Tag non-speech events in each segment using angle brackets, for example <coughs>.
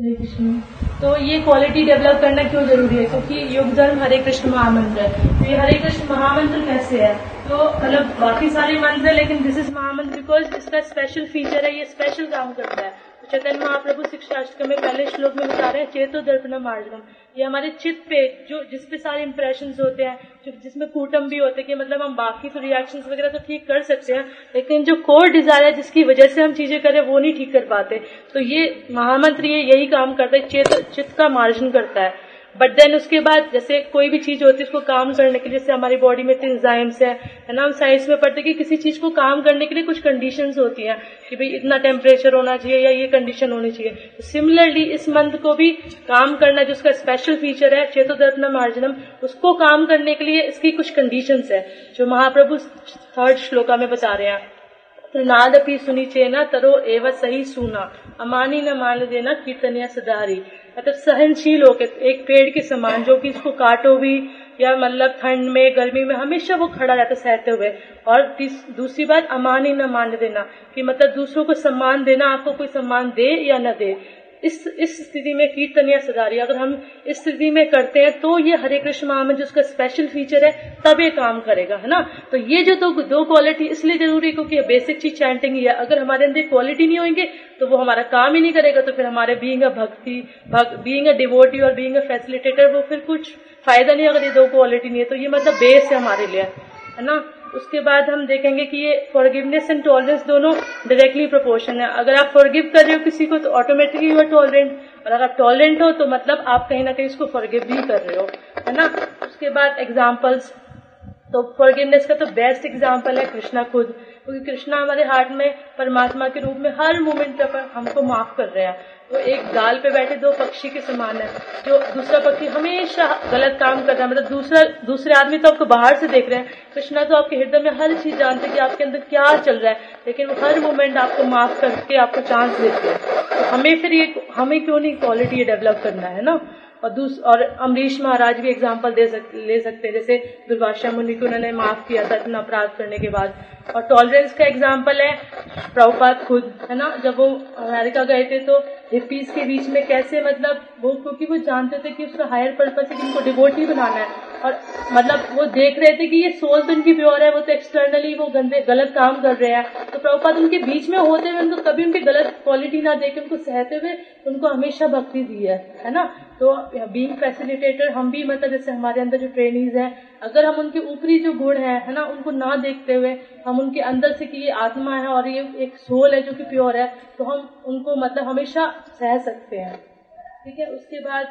हरे कृष्ण। तो ये quality develop करना क्यों ज़रूरी है? क्योंकि योग धर्म हरे कृष्ण महामंत्र है। तो ये हरे कृष्ण महामंत्र कैसे है? तो मतलब बाकी सारे मंत्र है, लेकिन दिस इज़ महामंत्र बिकॉज़ इसका स्पेशल फीचर है, ये स्पेशल काम करता है। चैतन्य महाप्रभु शिक्षा अष्टकम में पहले श्लोक में बता रहे हैं, चेतो दर्पण मार्गम। ये हमारे चित्त पे, जो, जिस पे सारे इंप्रेशन होते हैं, जो, जिसमें कूटम भी होते हैं कि मतलब हम बाकी तो रिएक्शन वगैरह तो ठीक कर सकते हैं, लेकिन जो कोर डिज़ायर है, जिसकी वजह से हम चीज़ें करें, वो नहीं ठीक कर पाते। तो ये महामंत्र ये यही काम करता है, चेत, चित्त का मार्जन करता है। बट देन उसके बाद जैसे कोई भी चीज़ होती है, उसको काम करने के लिए, जैसे हमारी बॉडी में एंजाइम्स है है ना? हम साइंस में पढ़ते कि किसी चीज़ को काम करने के लिए कुछ कंडीशन होती हैं, कि भाई इतना टेम्परेचर होना चाहिए या ये कंडीशन होनी चाहिए। सिमिलरली इस मंथ को भी काम करना जो उसका स्पेशल फीचर है चेतोदर्पण मार्जनम उसको काम करने के लिए इसकी कुछ कंडीशन है, जो महाप्रभु थर्ड श्लोका में बता रहे हैं। नादपि सुनी चेना तरो एवं सही सुना, अमानी न मान देना कीर्तनिया सदारी। मतलब सहनशील हो के एक पेड़ के समान जो कि इसको काटो भी, या मतलब ठंड में, गर्मी में, हमेशा वो खड़ा रहता सहते हुए। और दूसरी बात अमान ही न मान देना, कि मतलब दूसरों को सम्मान देना, आपको कोई सम्मान दे या न दे। इस इस स्थिति में कीर्तन या सदारी अगर हम इस स्थिति में करते हैं तो ये हरे कृष्ण महामंत्र उसका स्पेशल फीचर है, तब ये काम करेगा, है ना? तो ये जो दो दो क्वालिटी इसलिए ज़रूरी है क्योंकि बेसिक चीज़ चैंटिंग ही है। अगर हमारे अंदर क्वालिटी नहीं होंगे तो वो हमारा काम ही नहीं करेगा तो फिर हमारे being a bhakti being a devotee और बींग अ फैसिलिटेटर वो फिर कुछ फ़ायदा नहीं अगर ये दो क्वालिटी नहीं है तो ये मतलब बेस है हमारे लिए, है ना? उसके बाद हम देखेंगे कि ये फॉरगिवनेस एंड टॉलरेंस दोनों डायरेक्टली प्रोपोर्शन है। अगर आप फॉरगिव कर रहे हो किसी को तो ऑटोमेटिकली यू आर टॉलरेंट और अगर आप टॉलरेंट हो तो मतलब आप कहीं ना कहीं उसको फॉरगिव भी कर रहे हो, है ना? उसके बाद एग्जाम्पल्स तो फॉरगिवनेस का तो बेस्ट एग्ज़ाम्पल है कृष्णा खुद। क्योंकि कृष्णा हमारे हार्ट में, परमात्मा के रूप में हर मोमेंट पर हमको माफ़ कर रहे हैं। तो एक गाल पे बैठे दो पक्षी के समान है। जो दूसरा पक्षी हमेशा गलत काम कर रहा है मतलब दूसरा, दूसरे आदमी तो आपको बाहर से देख रहे हैं। कृष्णा तो आपके हृदय में हर चीज़ जानते हैं कि आपके अंदर क्या चल रहा है, लेकिन वो हर मोमेंट आपको माफ़ करके आपको चांस देते हैं। तो हमें फिर ये, हमें क्यों नहीं क्वालिटी ये डेवलप करना है ना? और और अमरीश महाराज भी एग्ज़ाम्पल दे सक, ले सकते हैं। जैसे दुर्भाषा मुनि को उन्होंने माफ़ किया था इतना अपराध करने के बाद। और टॉलरेंस का एग्ज़ाम्पल है प्रभुपात खुद है ना? जब वो अमेरिका गए थे तो हिप्पीज के बीच में कैसे मतलब वो क्योंकि वो जानते थे कि उसका हायर पर्पज है डिवोटी बनाना है। और मतलब वो देख रहे थे कि ये सोल तो इनकी प्योर है वो तो एक्सटर्नली वो गंदे गलत काम कर रहे हैं। तो प्रभुपात उनके बीच में होते हुए उनको कभी उनकी गलत क्वालिटी ना देके उनको सहते हुए उनको हमेशा भक्ति दी है है ना? तो बीइंग फैसिलिटेटर हम भी मतलब जैसे हमारे अंदर जो ट्रेनिंग है, अगर हम उनके ऊपरी जो गुण है है ना, उनको ना देखते हुए हम उनके अंदर से कि ये आत्मा है और ये एक सोल है जो कि प्योर है तो हम उनको मतलब हमेशा सह सकते हैं। ठीक है, उसके बाद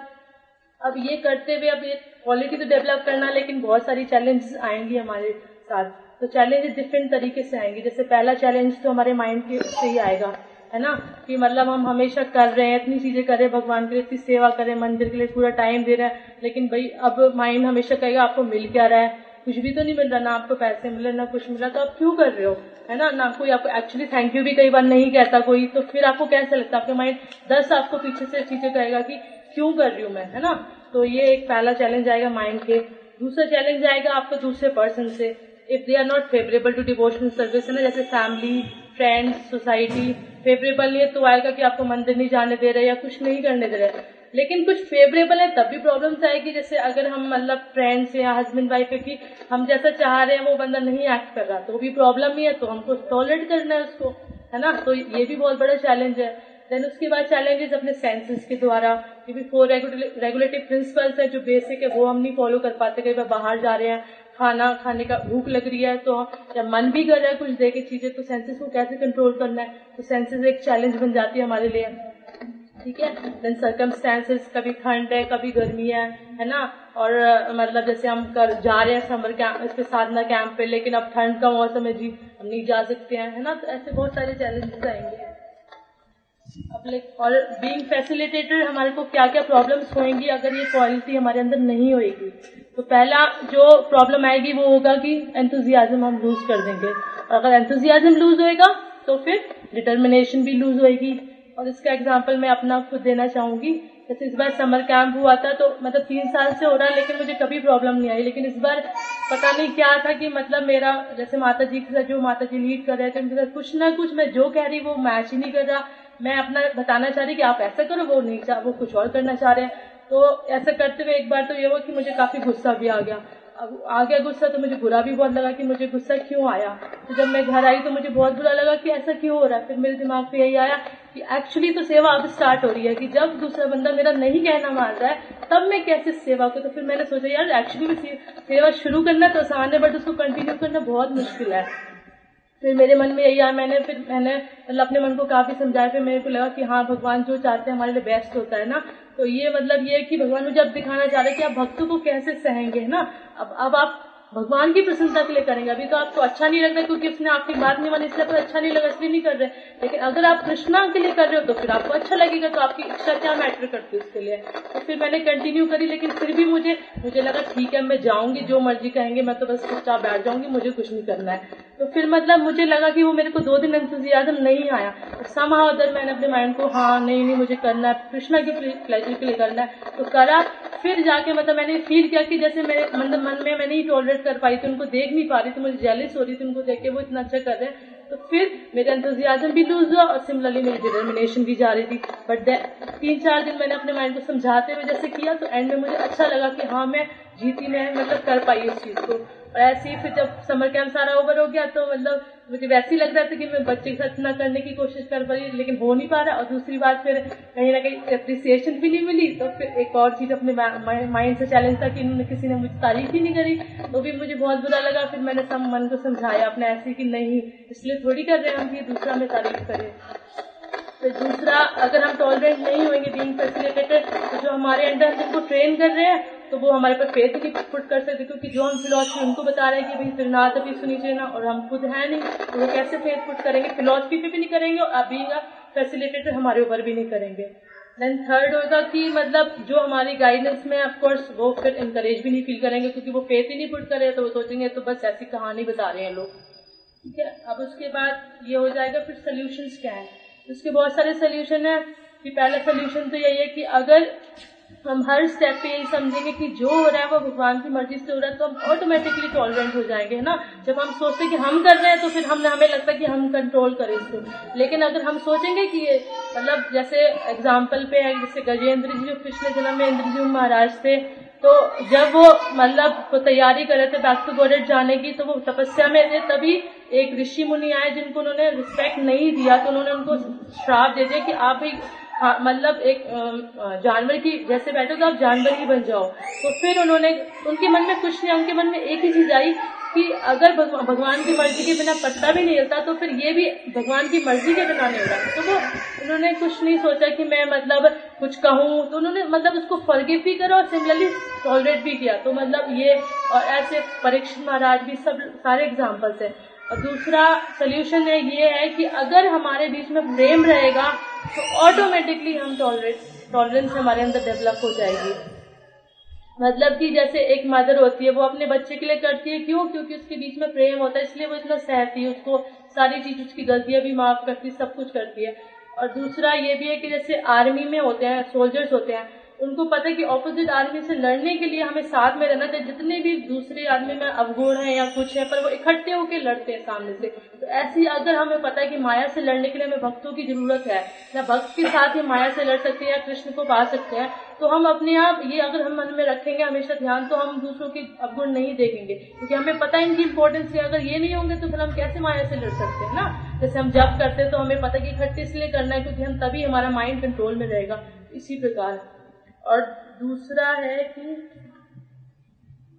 अब ये करते हुए अब ये क्वालिटी तो डेवलप करना, लेकिन बहुत सारी चैलेंजेस आएँगी हमारे साथ। तो चैलेंजेस डिफरेंट तरीके से आएँगे। जैसे पहला चैलेंज तो हमारे माइंड के से ही आएगा। है ना? कि मतलब हम हमेशा कर रहे हैं, इतनी चीज़ें करें भगवान के लिए, इतनी सेवा करें मंदिर के लिए पूरा टाइम दे रहे हैं। लेकिन भाई, अब माइंड हमेशा कहेगा, आपको मिल क्या रहा है? कुछ भी तो नहीं मिल रहा, ना आपको पैसे मिल, ना कुछ मिला तो आप क्यों कर रहे हो? है ना? ना कोई आपको एक्चुअली थैंक यू भी कई बार नहीं कहता कोई तो फिर आपको कैसा लगता? है आपके माइंड दस आपको पीछे से चीज़ें कहेगा कि क्यों कर रही हूँ मैं, है ना? तो ये एक पहला चैलेंज आएगा माइंड के। दूसरा चैलेंज आएगा आपको दूसरे पर्सन से। If they are not favourable to devotional service है ना? जैसे फैमिली फ्रेंड्स सोसाइटी फेवरेबल नहीं है तो आएगा कि आपको मंदिर नहीं जाने दे रहे या कुछ नहीं करने दे रहे। लेकिन कुछ फेवरेबल है, तब भी प्रॉब्लम्स आएगी। जैसे अगर हम मतलब फ्रेंड्स या हस्बैंड वाइफ है कि हम जैसा चाह रहे हैं, वो बंदा नहीं एक्ट कर रहा तो भी प्रॉब्लम ही है तो हमको टॉलरेट करना है उसको, है ना? तो ये भी बहुत बड़ा चैलेंज है। देन उसके बाद चैलेंजेस अपने सेंसेस के द्वारा क्योंकि फोर रेगुलेटिव प्रिंसिपल्स है जो बेसिक है, वो हम नहीं फॉलो कर पाते। कई बार बाहर जा रहे हैं खाना खाने का भूख लग रही है तो जब मन भी कर रहा है कुछ दे के चीज़ें तो सेंसेस को कैसे कंट्रोल करना है? तो सेंसेस एक चैलेंज बन जाती है हमारे लिए। ठीक है? देन सर्कमस्टेंसेस कभी ठंड है, कभी गर्मी है है ना? और मतलब जैसे हम कर, जा रहे हैं समर कैंप इस पे साधना कैंप पे, लेकिन अब ठंड का मौसम है जी, हम नहीं जा सकते हैं, है ना? तो ऐसे बहुत सारे चैलेंजेस आएँगे। और बीइंग फैसिलिटेटर हमारे को क्या क्या प्रॉब्लम्स होंगी अगर ये क्वालिटी हमारे अंदर नहीं होगी तो पहला जो प्रॉब्लम आएगी वो होगा कि एंथुजियाजम हम लूज कर देंगे। और अगर एंथुजियाजम लूज होएगा तो फिर डिटर्मिनेशन भी लूज होएगी। और इसका एग्ज़ाम्पल मैं अपना खुद देना चाहूँगी। जैसे इस बार समर कैंप हुआ था तो मतलब तीन साल से हो रहा है, लेकिन मुझे कभी प्रॉब्लम नहीं आई। लेकिन इस बार पता नहीं क्या था कि मतलब मेरा, जैसे माता जी के साथ जो माता जी लीड कर रहे थे, उनके साथ कुछ ना कुछ मैं जो कह रही, वो मैच ही नहीं कर रहा। मैं अपना बताना चाह रही कि आप ऐसा करो, वो नहीं चाह, वो कुछ और करना चाह रहे हैं। तो ऐसा करते हुए एक बार तो ये हुआ कि मुझे काफ़ी गुस्सा भी आ गया। अब आ गया गुस्सा तो मुझे बुरा भी बहुत लगा कि मुझे गुस्सा क्यों आया? तो जब मैं घर आई तो मुझे बहुत बुरा लगा कि ऐसा क्यों हो रहा है? फिर मेरे दिमाग पे यही आया कि एक्चुअली तो सेवा अब स्टार्ट हो रही है कि जब दूसरा बंदा मेरा नहीं कहना मान रहा है, तब मैं कैसे सेवा करूँ तो फिर मैंने सोचा, यार एक्चुअली सेवा शुरू करना तो आसान है बट उसको कंटिन्यू करना बहुत मुश्किल है। फिर मेरे मन में यही आया, मैंने फिर मैंने मतलब अपने मन को काफ़ी समझाया, फिर मेरे को लगा कि हाँ भगवान जो चाहते हैं हमारे लिए बेस्ट होता है ना। तो ये मतलब ये कि भगवान मुझे अब दिखाना चाह रहे हैं कि आप भक्तों को कैसे सहेंगे, है ना? अब अब आप भगवान की प्रसन्नता के लिए करेंगे। अभी तो आपको अच्छा नहीं लग रहा क्योंकि उसने आपकी बात नहीं मानी, इसलिए तो अच्छा नहीं लगा, इसलिए नहीं कर रहे। लेकिन अगर आप कृष्णा के लिए कर रहे हो तो फिर आपको अच्छा लगेगा तो आपकी इच्छा क्या मैटर करती है उसके लिए? तो फिर मैंने कंटिन्यू करी, लेकिन फिर भी मुझे मुझे लगा, ठीक है, मैं जाऊँगी, जो मर्ज़ी कहेंगे, मैं तो बस चुपचाप बैठ जाऊँगी, मुझे कुछ नहीं करना है। तो फिर मतलब मुझे लगा कि वो मेरे को दो दिन एंथुजियाजम नहीं आया। समा उधर मैंने अपने माइंड को हाँ नहीं नहीं, मुझे करना है, कृष्णा के प्लेजर के लिए करना है। तो करा, फिर जाके मतलब मैंने फील किया कि जैसे मेरे मतलब मन में मैं नहीं टॉलरेट कर पाई थी उनको देख नहीं पा रही थी, मुझे जेलिस हो रही थी, उनको देख के वो इतना अच्छा कर रहे हैं। तो फिर मेरे एंथुजियाजम भी लूज हुआ और सिमिलरली मेरी डिटर्मिनेशन भी जा रही थी। बट तीन चार दिन मैंने अपने माइंड को समझाते हुए जैसे किया तो एंड में मुझे अच्छा लगा कि हाँ मैं जीती, मैं मतलब कर पाई इस चीज़ को। और ऐसे ही फिर जब समर कैंप सारा ओवर हो गया तो मतलब मुझे वैसे ही लग रहा था कि मैं बच्चे के साथ इतना करने की कोशिश कर पा रही लेकिन हो नहीं पा रहा। और दूसरी बात, फिर कहीं ना कहीं अप्रिसिएशन भी नहीं मिली। तो फिर एक और चीज़ अपने माइंड से चैलेंज था कि किसी ने मुझे तारीफ़ ही नहीं करी। तो भी मुझे बहुत बुरा लगा। फिर मैंने सब मन को समझाया अपने ऐसे कि नहीं, इसलिए थोड़ी कर रहे हैं हम कि दूसरा में तारीफ़ करें। फिर दूसरा, अगर हम टॉलरेंट नहीं होंगे बीइंग फैसिलिटेटेड तो जो हमारे अंडर जिनको ट्रेन कर रहे हैं तो वो हमारे पर फेथ नहीं पुट कर सकते क्योंकि जो हम फिलोसफी उनको बता रहे हैं कि भाई फिर ना तो अभी सुनी चाहिए ना, और हम खुद हैं नहीं तो वो कैसे फेथ पुट करेंगे? फिलोसफी पे भी नहीं करेंगे, और अभी का फैसिलिटेटर हमारे ऊपर भी नहीं करेंगे। देन थर्ड होगा कि मतलब जो हमारी गाइडेंस में ऑफकोर्स वो फिर इंकरेज भी नहीं फील करेंगे, क्योंकि वो फेथ ही नहीं पुट करे तो वो सोचेंगे तो बस ऐसी कहानी बता रहे हैं लोग। ठीक है? अब उसके बाद ये हो जाएगा फिर सोल्यूशन क्या है? उसके बहुत सारे सोल्यूशन है, कि पहला सोल्यूशन तो यही है कि अगर हम हर स्टेप पे यही समझेंगे कि जो हो रहा है वो भगवान की मर्ज़ी से हो रहा है तो हम ऑटोमेटिकली टॉलरेंट हो जाएँगे, है ना? जब हम सोचते हैं कि हम कर रहे हैं तो फिर हम हमें लगता है कि हम कंट्रोल करें इसको। लेकिन अगर हम सोचेंगे कि ये मतलब जैसे एग्ज़ाम्पल पे है, जैसे गजेंद्र जी, जो पिछले जन्म में इंद्र जी महाराज थे तो जब वो मतलब तैयारी कर रहे थे बैक टू गोडेट जाने की तो वो तपस्या में थे, तभी एक ऋषि मुनि आए जिनको उन्होंने रिस्पेक्ट नहीं दिया तो उन्होंने उनको श्राप दे दिया कि आप हाँ मतलब एक जानवर की, जैसे बैठो तो आप जानवर ही बन जाओ। तो फिर उन्होंने, उनके मन में कुछ नहीं, उनके मन में एक ही चीज़ आई कि अगर भगवान की मर्ज़ी के बिना पत्ता भी नहीं हिलता तो फिर ये भी भगवान की मर्ज़ी के बिना नहीं होगा तो वो, उन्होंने कुछ नहीं सोचा कि मैं मतलब कुछ कहूँ तो उन्होंने मतलब उसको फर्गिव भी करा और सिमिलरली टॉलरेट भी किया। तो मतलब ये, और ऐसे परीक्षित महाराज भी सब, सारे एग्जाम्पल्स है। और दूसरा सोल्यूशन ये है कि अगर हमारे बीच में प्रेम रहेगा तो ऑटोमेटिकली हम टॉलरेट टॉलरेंस हमारे अंदर डेवलप हो जाएगी। मतलब कि जैसे एक मदर होती है, वो अपने बच्चे के लिए करती है, क्यों? क्योंकि उसके बीच में प्रेम होता है, इसलिए वो इतना सहती है, उसको सारी चीज़, उसकी गलतियाँ भी माफ़ करती है, सब कुछ करती है। और दूसरा ये भी है कि जैसे आर्मी में होते हैं सोल्जर्स होते हैं उनको पता है कि ऑपोजिट आर्मी से लड़ने के लिए हमें साथ में रहना चाहिए। जितने भी दूसरे आदमी में अवगुण है या कुछ है, पर वो इकट्ठे होकर लड़ते हैं सामने से। तो ऐसी अगर हमें पता है कि माया से लड़ने के लिए हमें भक्तों की ज़रूरत है, या भक्त के साथ ही माया से लड़ सकते हैं या कृष्ण को पा सकते हैं तो हम अपने आप ये अगर हम मन में रखेंगे हमेशा ध्यान तो हम दूसरों के अवगुण नहीं देखेंगे। क्योंकि हमें पता है इनकी इंपॉर्टेंस है अगर ये नहीं होंगे तो फिर हम कैसे माया से लड़ सकते हैं ना? जैसे हम जब करते हैं तो हमें पता है कि इकट्ठे इसलिए करना है क्योंकि हम तभी हमारा माइंड कंट्रोल में रहेगा। इसी प्रकार। और दूसरा है कि,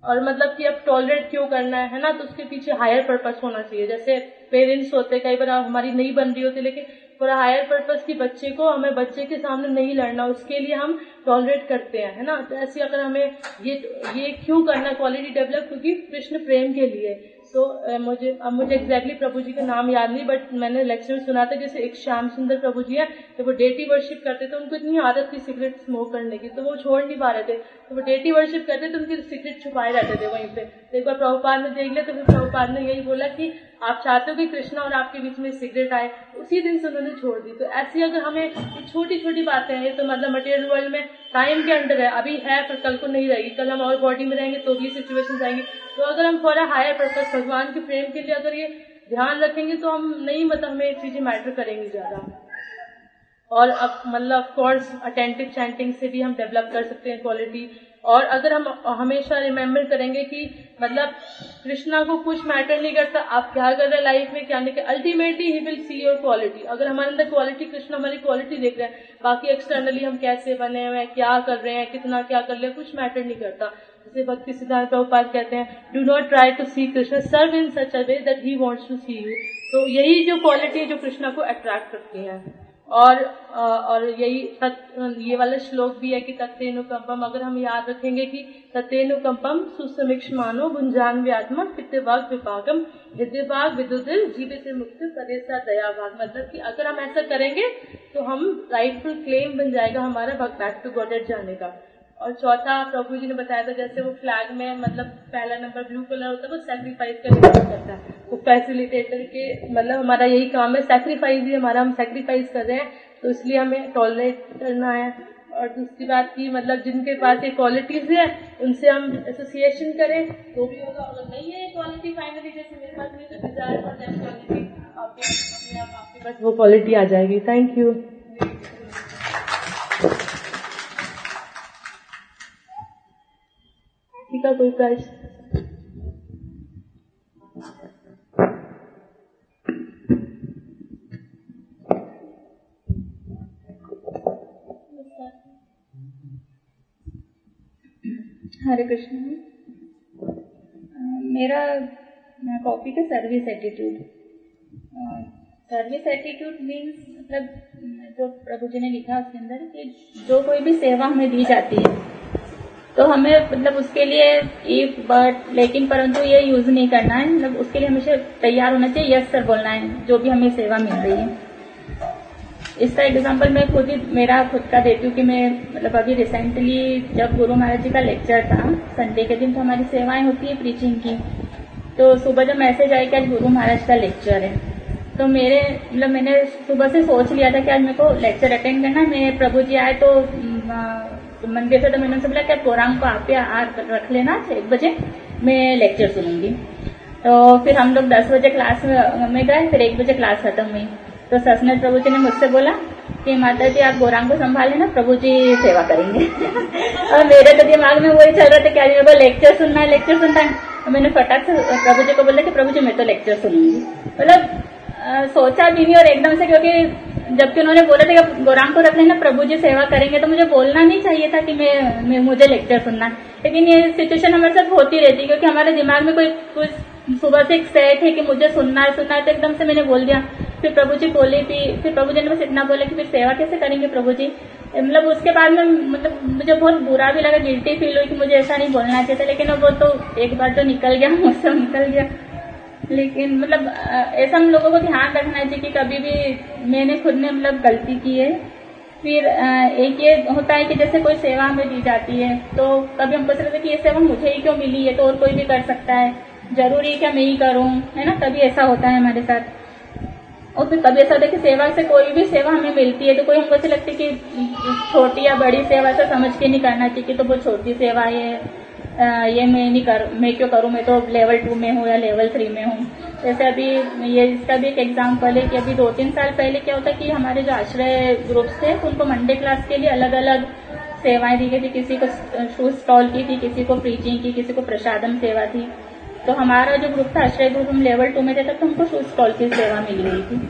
और मतलब कि अब टॉलरेट क्यों करना है ना तो उसके पीछे हायर पर्पस होना चाहिए। जैसे पेरेंट्स होते कई बार हमारी नहीं बन रही होती, लेकिन फॉर हायर पर्पस की बच्चे को हमें बच्चे के सामने नहीं लड़ना, उसके लिए हम टॉलरेट करते हैं, है ना? तो ऐसे अगर हमें ये ये क्यों करना क्वालिटी डेवलप क्योंकि कृष्ण प्रेम के लिए। तो मुझे, अब मुझे एग्जैक्टली प्रभु जी का नाम याद नहीं बट मैंने लेक्चर में सुना था जैसे एक श्याम सुंदर प्रभु जी है तो वो डेटी वर्शिप करते थे, उनको इतनी आदत थी सिगरेट स्मोक करने की तो वो छोड़ नहीं पा रहे थे। तो वो डेटी वर्शिप करते तो उनके सिगरेट छुपाए रहते थे वहीं पे। तो एक बार प्रभुपाद ने देख लिया तो फिर प्रभुपाद ने यही बोला कि आप चाहते हो कि कृष्णा और आपके बीच में सिगरेट आए, उसी दिन से उन्होंने छोड़ दी। तो ऐसी अगर हमें ये छोटी छोटी बातें हैं तो मतलब मटेरियल वर्ल्ड में टाइम के अंडर है, अभी है, पर कल को नहीं रहेगी। कल हम और बॉडी में रहेंगे तो भी सिचुएशन आएँगी। तो अगर हम फॉर हायर पर्पज भगवान के प्रेम के लिए अगर ये ध्यान रखेंगे तो हम नहीं मतलब हमें चीज़ें मैटर करेंगी ज़्यादा। और अब मतलब ऑफकोर्स अटेंटिव चैंटिंग से भी हम डेवलप कर सकते हैं क्वालिटी और अगर हम हमेशा रिमेम्बर करेंगे कि मतलब कृष्णा को कुछ मैटर नहीं करता, आप क्या कर रहे हैं लाइफ में, क्या नहीं कर ultimately he will see your quality अगर हमारे अंदर क्वालिटी कृष्णा हमारी क्वालिटी देख रहे हैं, बाकी एक्सटर्नली हम कैसे बने हुए हैं, क्या कर रहे हैं, कितना क्या कर रहे हैं, कुछ मैटर नहीं करता. जैसे भक्ति सिद्धांत प्रभुपाद कहते हैं do not try to see Krishna serve in such a way that he wants to see you तो यही जो क्वालिटी है जो कृष्णा को अट्रैक्ट करती है। और और यही ये वाला श्लोक भी है कि तत्नुकंपम अगर हम याद रखेंगे कि तत्नुकंपम सुसमीक्ष मानो गुंजान व्यात्मक पितृभाग विभागम विद्युभाग विद्युत जीवित मुक्त सदैसा दया भाग मतलब कि अगर हम ऐसा करेंगे तो हम राइटफुल क्लेम बन जाएगा हमारा बैक टू गॉडेड जाने का। और चौथा प्रभु जी ने बताया था, जैसे वो फ्लैग में मतलब पहला नंबर ब्लू कलर होता है, वो सेक्रीफाइस का करता है। वो फैसिलिटेटर के मतलब हमारा यही काम है सेक्रीफाइस ही हमारा, हम सेक्रीफाइस कर रहे हैं तो इसलिए हमें टॉलरेट करना है। और दूसरी बात की मतलब जिनके पास ये क्वालिटीज है, उनसे हम एसोसिएशन करें तो भी होगा। अगर नहीं है क्वालिटी फाइनली जैसे मेरे पास नहीं तो डिज़ायर दैट क्वालिटी आपके पास वो क्वालिटी आ जाएगी। थैंक यू ठीक है कोई प्रश्न हरे कृष्ण मेरा टॉपिक है service attitude service attitude means मतलब जो प्रभु जी ने लिखा उसके अंदर कि जो कोई भी सेवा हमें दी जाती है तो हमें मतलब उसके लिए इफ़ बट लेकिन परंतु ये यूज़ नहीं करना है। मतलब उसके लिए हमेशा तैयार होना चाहिए यस सर बोलना है, जो भी हमें सेवा मिल रही है। इसका एग्ज़ाम्पल मैं खुद ही, मेरा खुद का देती हूँ कि मैं मतलब अभी रिसेंटली जब गुरु महाराज जी का लेक्चर था संडे के दिन तो हमारी सेवाएँ होती है प्रीचिंग की। तो सुबह जब मैसेज आया कि आज गुरु महाराज का लेक्चर है तो मेरे मतलब मैंने सुबह से सोच लिया था कि आज मेरे को लेक्चर अटेंड करना है। मेरे प्रभु जी आए तो तो मंदिर से तो मैंने बोला क्या प्रोग्राम को आप रख लेना एक बजे मैं लेक्चर सुनूँगी। तो फिर हम लोग दस बजे क्लास में गए, फिर एक बजे क्लास खत्म हुई। तो ससनत प्रभु जी ने मुझसे बोला कि माता जी आप गोराम को संभाल लेना प्रभु जी सेवा करेंगे। <laughs> और मेरे तो दिमाग में वही चल रहा था कि आज मेरे लेक्चर सुनना है लेक्चर सुनना है। तो मैंने फटाक से प्रभु जी को बोला कि प्रभु जी, मैं तो लेक्चर सुनूँगी। मतलब सोचा भी नहीं और एकदम से क्योंकि जबकि उन्होंने बोला था कि को रख लेना प्रभु जी सेवा करेंगे तो मुझे बोलना नहीं चाहिए था कि मैं, मैं मुझे लेक्चर सुनना। लेकिन ये सिचुएशन हमारे साथ होती रहती है क्योंकि हमारे दिमाग में कोई कुछ सुबह से एक सेट है कि मुझे सुनना है सुनना है तो एकदम से मैंने बोल दिया। फिर प्रभु जी बोले थी फिर प्रभु जी ने बस इतना बोला कि फिर सेवा कैसे करेंगे प्रभु जी? मतलब उसके बाद में मतलब मुझे बहुत बुरा भी लगा गिल्टी फील हुई कि मुझे ऐसा नहीं बोलना चाहिए था लेकिन वो तो एक बार तो निकल गया <laughs> मुझसे निकल गया। लेकिन मतलब ऐसा हम लोगों को ध्यान रखना चाहिए कि कभी भी मैंने खुद ने मतलब गलती की है। फिर एक ये होता है कि जैसे कोई सेवा हमें दी जाती है तो कभी हमको है कि ये सेवा मुझे ही क्यों मिली? है तो और कोई भी कर सकता है। ज़रूरी है क्या मैं ही करूँ, है ना? कभी ऐसा होता है हमारे साथ। और फिर कभी ऐसा होता है कि सेवा से कोई भी सेवा हमें मिलती है तो कोई हमको ऐसा लगती है कि छोटी या बड़ी सेवा से समझ के नहीं करना चाहिए कि तो वो छोटी सेवा है। ये मैं नहीं कर, मैं क्यों करूँ? मैं तो लेवल टू में हूँ या लेवल थ्री में हूँ। जैसे अभी ये, इसका भी एक एग्ज़ाम्पल है कि अभी दो तीन साल पहले क्या होता कि हमारे जो आश्रय ग्रुप्स थे, उनको मंडे क्लास के लिए अलग अलग सेवाएँ दी गई थी। किसी को शूज़ स्टॉल की थी, किसी को प्रीचिंग की, किसी को प्रसादम सेवा थी। तो हमारा जो ग्रुप था, आश्रय ग्रुप हम लेवल टू में थे, तब तो हमको शूज़ स्टॉल की सेवा मिल गई थी।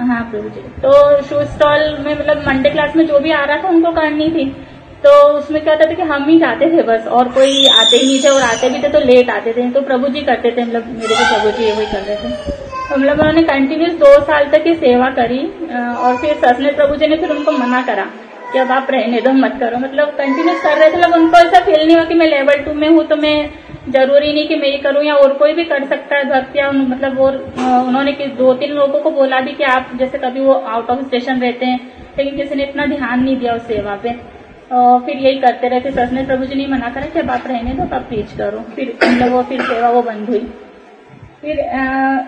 हाँ प्रभु जी। तो शूज़ स्टॉल में मतलब मंडे क्लास में जो भी आ रहा था, उनको करनी थी। तो उसमें क्या होता था कि हम ही जाते थे बस, और कोई आते ही नहीं थे और आते भी थे तो लेट आते थे तो प्रभु जी करते थे मतलब मेरे को प्रभु जी वही कर रहे थे। तो मतलब उन्होंने कंटिन्यूस दो साल तक ये सेवा करी और फिर ससने प्रभु जी ने फिर उनको मना करा कि अब आप रहने दो, मत करो। मतलब कंटिन्यूस कर रहे थे मतलब उनको ऐसा फील नहीं हुआ कि मैं लेवल टू में हूँ तो मैं ज़रूरी नहीं कि मैं ही करूँ, या और कोई भी कर सकता है भक्त, या मतलब और उन्होंने दो तीन लोगों को बोला भी कि आप जैसे कभी वो आउट ऑफ़ स्टेशन रहते हैं, लेकिन किसी ने इतना ध्यान नहीं दिया उस सेवा पे। फिर यही करते रहे रहते ससने प्रभु जी ने मना करा कि अब आप रहने दो तब प्रीच करो। फिर मतलब वो फिर सेवा वो बंद हुई। फिर आ,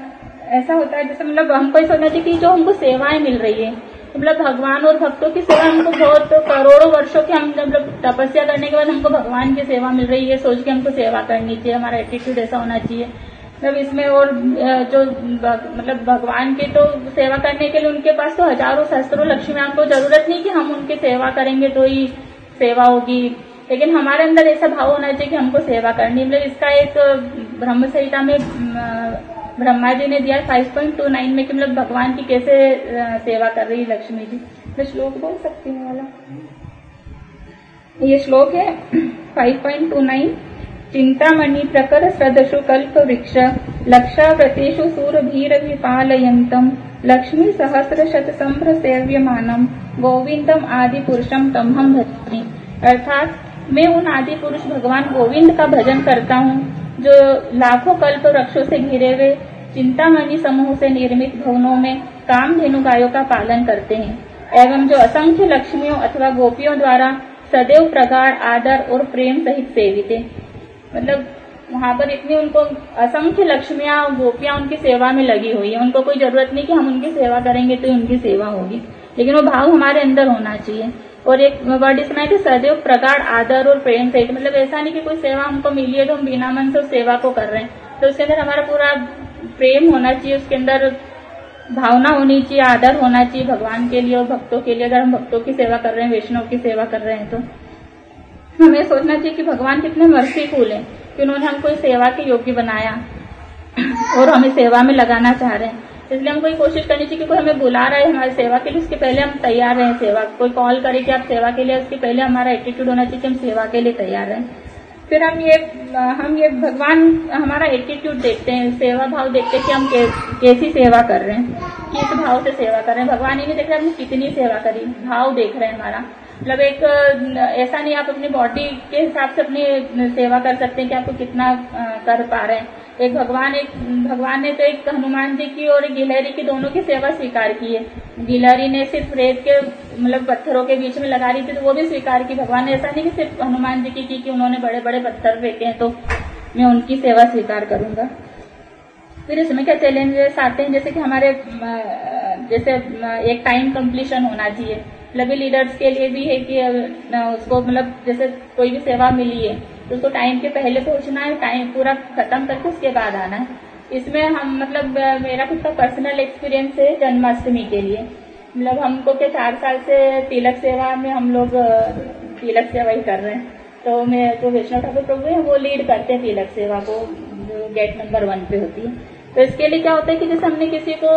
ऐसा होता है जैसे मतलब हमको ही सोचना चाहिए कि जो हमको सेवाएँ मिल रही है मतलब भगवान और भक्तों की सेवा हमको बहुत करोड़ों वर्षों की हम मतलब तपस्या करने के बाद हमको भगवान की सेवा मिल रही है सोच के हमको सेवा करनी चाहिए हमारा एटीट्यूड ऐसा होना चाहिए। मतलब इसमें और जो मतलब भगवान की तो सेवा करने के लिए उनके पास तो हज़ारों शस्त्रों लक्ष्मी को ज़रूरत नहीं कि हम उनकी सेवा करेंगे तो ही सेवा होगी। लेकिन हमारे अंदर ऐसा भाव होना चाहिए कि हमको सेवा करनी मतलब इसका एक ब्रह्म संहिता में ब्रह्मा जी ने दिया 5.29 में कि मतलब भगवान की कैसे सेवा कर रही लक्ष्मी जी। मैं श्लोक बोल सकती हूँ वाला। ये श्लोक है 5.29 चिंतामणि प्रकर सदशु कल्प वृक्ष लक्षा व्रतेषु सूर भीर विपालयन्तम लक्ष्मी शत संभ्र सेव्यमानम गोविंदम आदि पुरुषम तम हम भजनी अर्थात मैं उन आदि पुरुष भगवान गोविंद का भजन करता हूँ, जो लाखों कल्प वृक्षों से घिरे हुए चिंतामणि समूह से निर्मित भवनों में काम धेनु गायों का पालन करते हैं, एवं जो असंख्य लक्ष्मियों अथवा गोपियों द्वारा सदैव प्रगाढ़, आदर और प्रेम सहित सेवित है। मतलब वहाँ पर इतनी उनको असंख्य लक्ष्मियाँ, गोपियाँ उनकी सेवा में लगी हुई है। उनको कोई ज़रूरत नहीं कि हम उनकी सेवा करेंगे तो उनकी सेवा होगी। लेकिन वो भाव हमारे अंदर होना चाहिए। और एक वर्ड इसमें है कि सदैव प्रगाढ़ आदर और प्रेम से मतलब ऐसा नहीं कि कोई सेवा हमको मिली है तो हम बिना मन से उस सेवा को कर रहे हैं। तो उसके अंदर हमारा पूरा प्रेम होना चाहिए, उसके अंदर भावना होनी चाहिए, आदर होना चाहिए भगवान के लिए और भक्तों के लिए। अगर हम भक्तों की सेवा कर रहे हैं, वैष्णव की सेवा कर रहे हैं तो। हमें सोचना चाहिए कि भगवान कितने मर्सीफुल हैं, कि उन्होंने हमको सेवा के योग्य बनाया और हमें सेवा में लगाना चाह रहे हैं। इसलिए हमको कोशिश करनी चाहिए कि कोई हमें बुला रहा है हमारी सेवा के लिए, उसके पहले हम तैयार रहें सेवा। कोई कॉल करे कि आप सेवा के लिए, उसके पहले हमारा एटीट्यूड होना चाहिए कि हम सेवा के लिए तैयार रहें। फिर हम ये हम ये भगवान, हमारा एटीट्यूड देखते हैं, सेवा भाव देखते हैं कि हम कैसी सेवा कर रहे हैं, किस भाव से सेवा कर रहे हैं। भगवान ये नहीं देख रहे हमने कितनी सेवा करी, भाव देख रहे हैं हमारा। मतलब एक, ऐसा नहीं, आप अपनी बॉडी के हिसाब से अपनी सेवा कर सकते हैं कि आपको कितना कर पा रहे हैं। एक भगवान एक, भगवान ने तो एक हनुमान जी की और एक गिलहरी की दोनों की सेवा स्वीकार की है। गिलहरी ने सिर्फ़ रेत के मतलब पत्थरों के बीच में लगा रही थी तो वो भी स्वीकार की। भगवान ने ऐसा नहीं कि सिर्फ़ हनुमान जी की की, कि उन्होंने बड़े बड़े पत्थर फेंके हैं तो मैं उनकी सेवा स्वीकार करूँगा। फिर इसमें क्या चैलेंजेस आते हैं? जैसे कि हमारे जैसे एक टाइम कंप्लीशन होना चाहिए। मतलब लीडर्स के लिए भी है कि उसको मतलब जैसे कोई भी सेवा मिली है तो उसको टाइम के पहले पहुँचना है टाइम पूरा खत्म करके उसके बाद आना है। इसमें हम मतलब मेरा खुद का पर्सनल एक्सपीरियंस है जन्माष्टमी के लिए। मतलब हमको क्या चार साल से तिलक सेवा में हम लोग तिलक सेवा ही कर रहे हैं। तो मैं जो वैष्णव ठाकुर प्रभु है, वो लीड करते हैं तिलक सेवा को, जो गेट नंबर वन पे होती है। तो इसके लिए क्या होता है कि जैसे हमने किसी को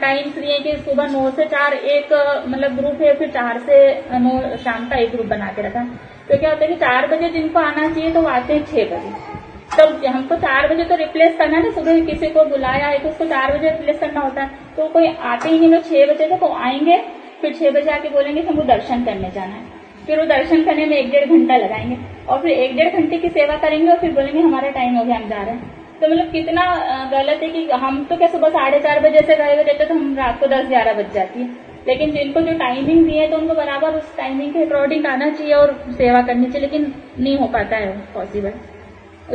टाइम्स दिए कि सुबह नौ से चार एक मतलब ग्रुप है फिर चार से नौ शाम का एक ग्रुप बना के रखा। तो क्या होता है कि चार बजे जिनको आना चाहिए तो वो आते हैं छह बजे। तो हमको चार बजे तो रिप्लेस करना है ना, सुबह किसी को बुलाया है तो उसको चार बजे रिप्लेस करना होता है। तो कोई आते ही नहीं छह बजे तक वो आएँगे, फिर छह बजे आके बोलेंगे कि हमको दर्शन करने जाना है। फिर वो दर्शन करने में एक डेढ़ घंटा लगाएँगे और फिर एक डेढ़ घंटे की सेवा करेंगे और फिर बोलेंगे, हमारा टाइम हो गया, हम जा रहे हैं। तो मतलब कितना गलत है कि हम तो क्या सुबह साढ़े चार बजे से गए हुए रहते तो हम रात को दस ग्यारह बज जाती है। लेकिन जिनको जो टाइमिंग दी है तो उनको बराबर उस टाइमिंग के अकॉर्डिंग आना चाहिए और सेवा करनी चाहिए, लेकिन नहीं हो पाता है पॉसिबल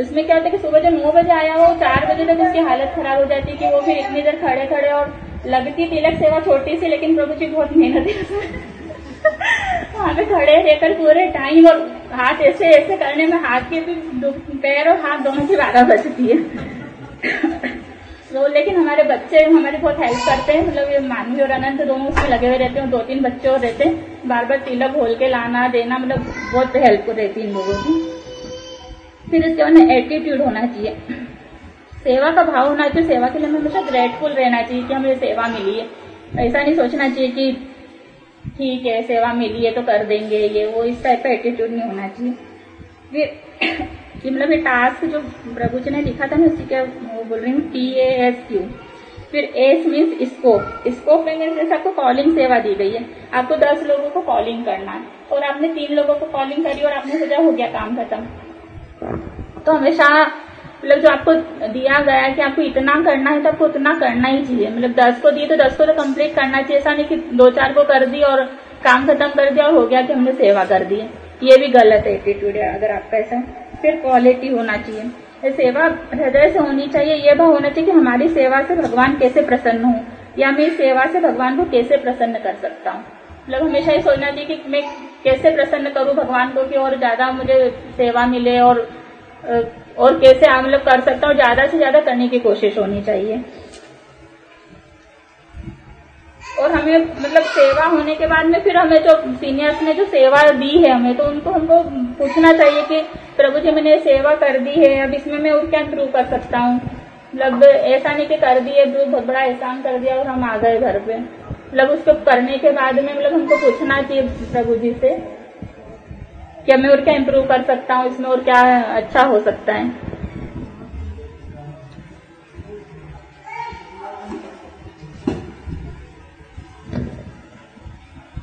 उसमें क्या होता है कि सुबह जो नौ बजे आया हो चार बजे तक उसकी हालत खराब हो जाती है कि वो फिर इतनी देर खड़े खड़े और लगती तिलक सेवा छोटी सी, लेकिन प्रभु जी बहुत मेहनत है वहाँ पे खड़े रहकर पूरे टाइम और हाथ ऐसे ऐसे करने में हाथ के भी पैर और हाथ दोनों की बारह बजती है। तो लेकिन हमारे बच्चे हमारी बहुत हेल्प करते हैं मतलब ये मानवी और अनंत दोनों उसमें लगे हुए रहते हैं दो तीन बच्चे और रहते हैं। बार बार तिलक घोल के लाना, देना मतलब बहुत हेल्प रहती है इन लोगों की। फिर इसके बाद एटीट्यूड होना चाहिए। सेवा का भाव होना चाहिए। सेवा के लिए हमें हमेशा ग्रेटफुल रहना चाहिए कि हमें सेवा मिली है। ऐसा नहीं सोचना चाहिए कि ठीक है, सेवा मिली है तो कर देंगे ये, वो इस टाइप का एटीट्यूड नहीं होना चाहिए। फिर कि <coughs> मतलब ये टास्क जो प्रभु जी ने लिखा था ना, उसी का वो बोल रही हूँ टी ए एस क्यू फिर एस मीन्स स्कोप स्कोप में मीन्स जैसे आपको कॉलिंग सेवा दी गई है, आपको दस लोगों को कॉलिंग करना है, और आपने तीन लोगों को कॉलिंग करी और आपने सोचा हो गया काम खत्म। तो हमेशा मतलब जो आपको दिया गया है कि आपको इतना करना है तो आपको उतना करना ही चाहिए। मतलब दस को दिए तो दस को तो कंप्लीट करना चाहिए। ऐसा नहीं कि दो चार को कर दी और काम खत्म कर दिया और हो गया कि हमने सेवा कर दी। ये भी गलत है एटीट्यूड है, अगर आपका ऐसा फिर क्वालिटी होना चाहिए। ये सेवा हृदय से होनी चाहिए। ये भाव होना चाहिए कि हमारी सेवा से भगवान कैसे प्रसन्न हो, या मैं सेवा से भगवान को कैसे प्रसन्न कर सकता हूँ। मतलब हमेशा ये सोचना चाहिए कि मैं कैसे प्रसन्न करूँ भगवान को कि और ज़्यादा मुझे सेवा मिले और और कैसे हम लोग कर सकते हैं ज़्यादा से ज़्यादा करने की कोशिश होनी चाहिए। और हमें मतलब सेवा होने के बाद में फिर हमें जो सीनियर्स ने जो सेवा दी है हमें तो उनको हमको पूछना चाहिए कि प्रभु जी मैंने सेवा कर दी है, अब इसमें मैं क्या इम्प्रूव कर सकता हूँ? मतलब ऐसा नहीं कि कर दिए बहुत बड़ा एहसान कर दिया और हम आ गए घर पे। मतलब उसको करने के बाद में मतलब हमको पूछना चाहिए प्रभु जी से। कि मैं और क्या इम्प्रूव कर सकता हूँ, इसमें और क्या अच्छा हो सकता है?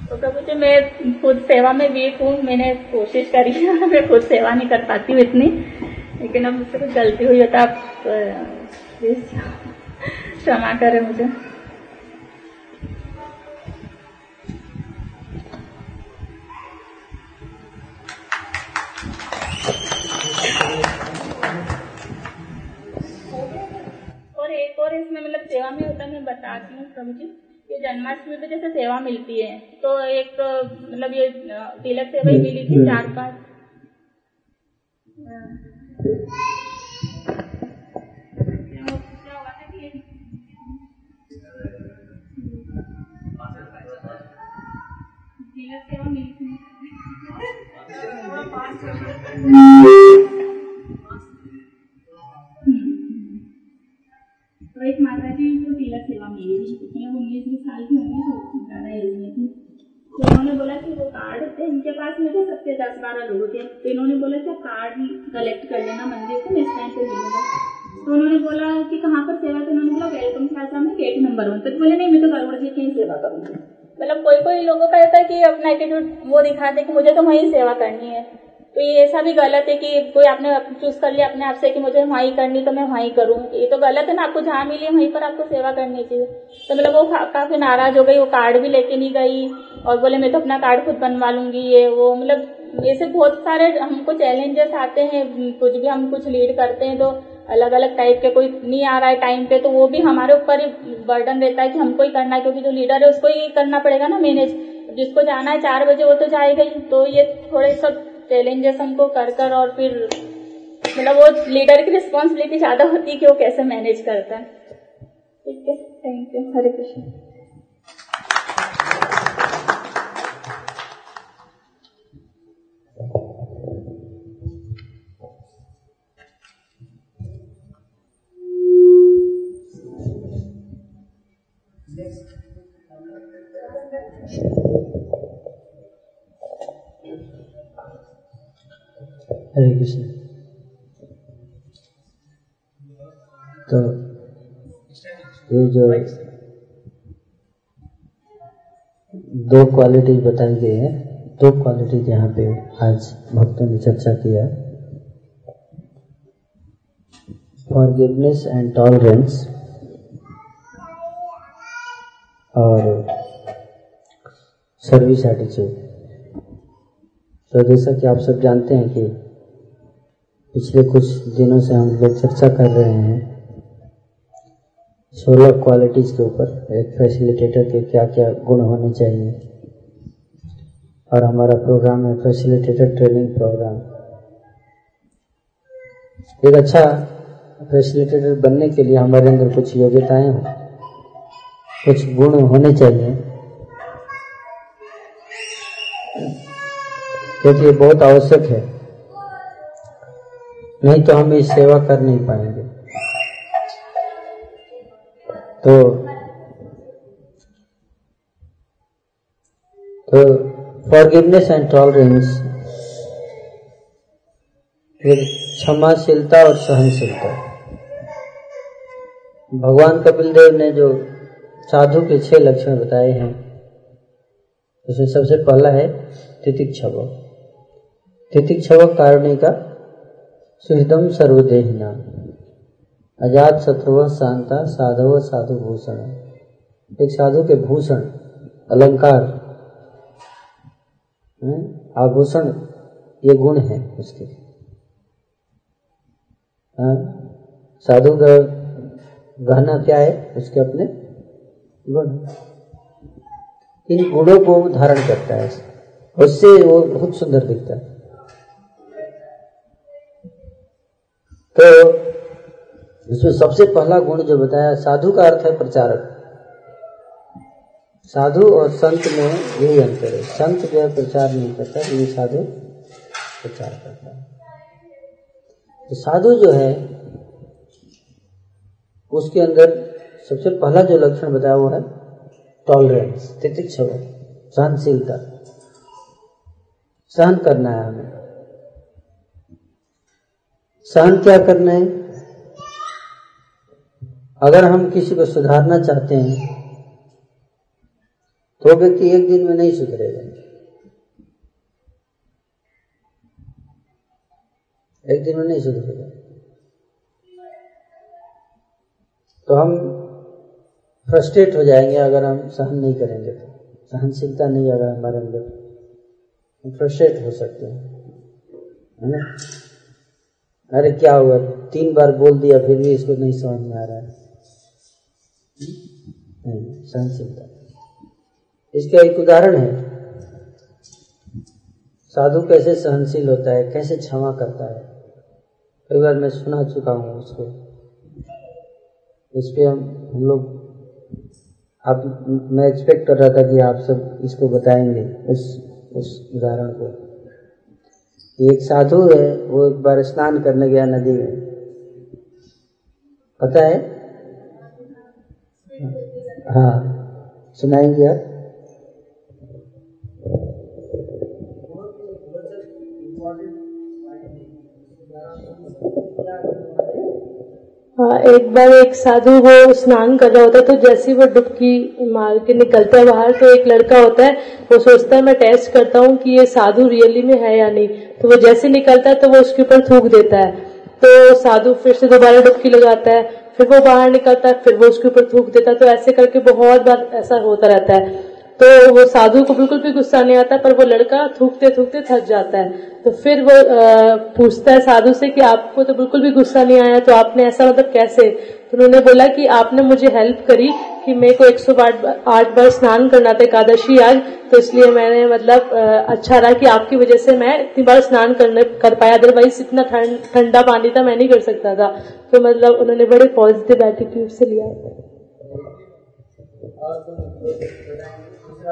तो प्रभु जी, मैं खुद सेवा में वीक हूँ, मैंने कोशिश करी है, <laughs> मैं खुद सेवा नहीं कर पाती हूँ इतनी, लेकिन अब मुझसे कुछ गलती हुई हो तो आप <laughs> क्षमा करें मुझे। एक और इसमें मतलब सेवा में होता मैं बताती हूँ प्रभु जी ये जन्माष्टमी पे जैसे सेवा मिलती है तो एक तो मतलब ये तिलक सेवा ही मिली थी चार पाँच। तिलक सेवा मिली थी। <laughs> तो एक माता जी को तिलक सेवा मिली थी मतलब उन्नीस बीस साल की होंगी तो ज़्यादा एज में थी तो उन्होंने बोला कि वो कार्ड इनके पास में थे सबके दस बारह लोग थे तो इन्होंने बोला कि कार्ड कलेक्ट कर लेना मंदिर से नेक्स्ट टाइम पे मिलूँगा तो उन्होंने बोला कि कहाँ पर सेवा तो उन्होंने बोला वेलकम क्लास में गेट नंबर वन पर बोले नहीं मैं तो गरुड़ जी की सेवा करूँगी मतलब कोई कोई लोगों का ऐसा है कि अपना एटीट्यूड वो दिखाते कि मुझे तो वही सेवा करनी है तो ये ऐसा भी गलत है कि कोई आपने चूज़ कर लिया अपने आप से कि मुझे वहीं करनी तो मैं वहीं करूँ। ये तो गलत है ना, आपको जहाँ मिली वहीं पर आपको सेवा करनी चाहिए। तो मतलब वो काफ़ी नाराज़ हो गई, वो कार्ड भी लेके नहीं गई और बोले, मैं तो अपना कार्ड खुद बनवा लूँगी ये, वो। मतलब ऐसे बहुत सारे हमको चैलेंजेस आते हैं, कुछ भी हम कुछ लीड करते हैं तो अलग अलग टाइप के, कोई नहीं आ रहा है टाइम पे तो वो भी हमारे ऊपर ही बर्डन रहता है कि हमको ही करना है, क्योंकि जो लीडर है उसको ही करना पड़ेगा ना मैनेज। जिसको जाना है चार बजे, वो तो जाएगा ही। तो ये थोड़े सब चैलेंजेस हमको कर कर और फिर मतलब वो लीडर की रिस्पॉन्सिबिलिटी ज़्यादा होती है कि वो कैसे मैनेज करता है। ठीक है? Thank you Hare Krishna Hare Krishna. तो ये जो दो क्वालिटीज बताई गई है, दो क्वालिटीज यहाँ पे आज भक्तों ने चर्चा किया। फॉरगिवनेस एंड टॉलरेंस और सर्विस एटीट्यूड तो जैसा कि आप सब जानते हैं कि पिछले कुछ दिनों से हम लोग चर्चा कर रहे हैं सोलह क्वालिटीज के ऊपर, एक फैसिलिटेटर के क्या क्या गुण होने चाहिए। और हमारा प्रोग्राम है फैसिलिटेटर ट्रेनिंग प्रोग्राम एक अच्छा फैसिलिटेटर बनने के लिए हमारे अंदर कुछ योग्यताएँ हो, कुछ गुण होने चाहिए। क्योंकि ये बहुत आवश्यक है। नहीं तो हम इस सेवा कर नहीं पाएँगे। तो तो फॉरगिवनेस एंड टॉलरेंस फिर क्षमाशीलता और सहनशीलता। भगवान कपिल देव ने जो साधु के छह लक्षण बताए हैं, उसमें सबसे पहला है तितिक्षव तितिक्षव कारणी का सुहृदम सर्वदेहिना। अजात शत्रु शांता, साधव साधु भूषण एक साधु के भूषण, अलंकार आभूषण, ये गुण है उसके। साधु का गहना क्या है? उसके अपने गुण। इन गुणों को धारण करता है। उससे वो बहुत सुंदर दिखता है। तो इसमें सबसे पहला गुण जो बताया, साधु का अर्थ है प्रचारक। साधु और संत में यही अंतर है। संत जो है, प्रचार नहीं करता ये साधु प्रचार करता है। तो साधु जो है, उसके अंदर सबसे पहला जो लक्षण बताया वो है टॉलरेंस तितिक्षव सहनशीलता। सहन करना है हमें। सहन क्या करना है? अगर हम किसी को सुधारना चाहते हैं तो व्यक्ति एक दिन में नहीं सुधरेगा। एक दिन में नहीं सुधरेगा। तो हम फ्रस्ट्रेट हो जाएँगे अगर हम सहन नहीं करेंगे तो। सहनशीलता नहीं अगर हमारे अंदर। हम फ्रस्ट्रेट हो सकते हैं। है ना? अरे क्या हुआ? तीन बार बोल दिया, फिर भी इसको नहीं समझ में आ रहा है। नहीं सहनशीलता इसका एक उदाहरण है। साधु कैसे सहनशील होता है, कैसे क्षमा करता है? कई बार मैं सुना चुका हूँ उसको। इस पे हम हम लोग, आप, मैं एक्सपेक्ट कर रहा था कि आप सब इसको बताएँगे, उस उस उदाहरण को। एक साधु है, वो एक बार स्नान करने गया नदी में। पता है? हाँ। सुनाएँगे आप? एक बार एक साधु वो स्नान कर रहा होता है तो जैसे ही वो डुबकी मार के निकलता है बाहर तो एक लड़का होता है, वो सोचता है, मैं टेस्ट करता हूँ कि ये साधु रियली में है या नहीं। तो वो जैसे निकलता है तो वो उसके ऊपर थूक देता है। तो साधु फिर से दोबारा डुबकी लगाता है, फिर वो बाहर निकलता है, फिर वो उसके ऊपर थूक देता है तो ऐसे करके बहुत बार ऐसा होता रहता है। तो वो साधु को बिल्कुल भी गुस्सा नहीं आता, पर वो लड़का थूकते थूकते थक जाता है। तो फिर वो पूछता है साधु से कि आपको तो बिल्कुल भी गुस्सा नहीं आया तो आपने ऐसा मतलब कैसे? तो उन्होंने बोला कि आपने मुझे हेल्प करी कि मेरे को एक सौ आठ बार स्नान करना था एकादशी आज तो इसलिए मैंने मतलब अच्छा रहा कि आपकी वजह से मैं इतनी बार स्नान करने, कर पाया। अदरवाइज़ इतना ठंडा पानी था, मैं नहीं कर सकता था। तो मतलब उन्होंने बड़े पॉजिटिव एटीट्यूड से लिया। एक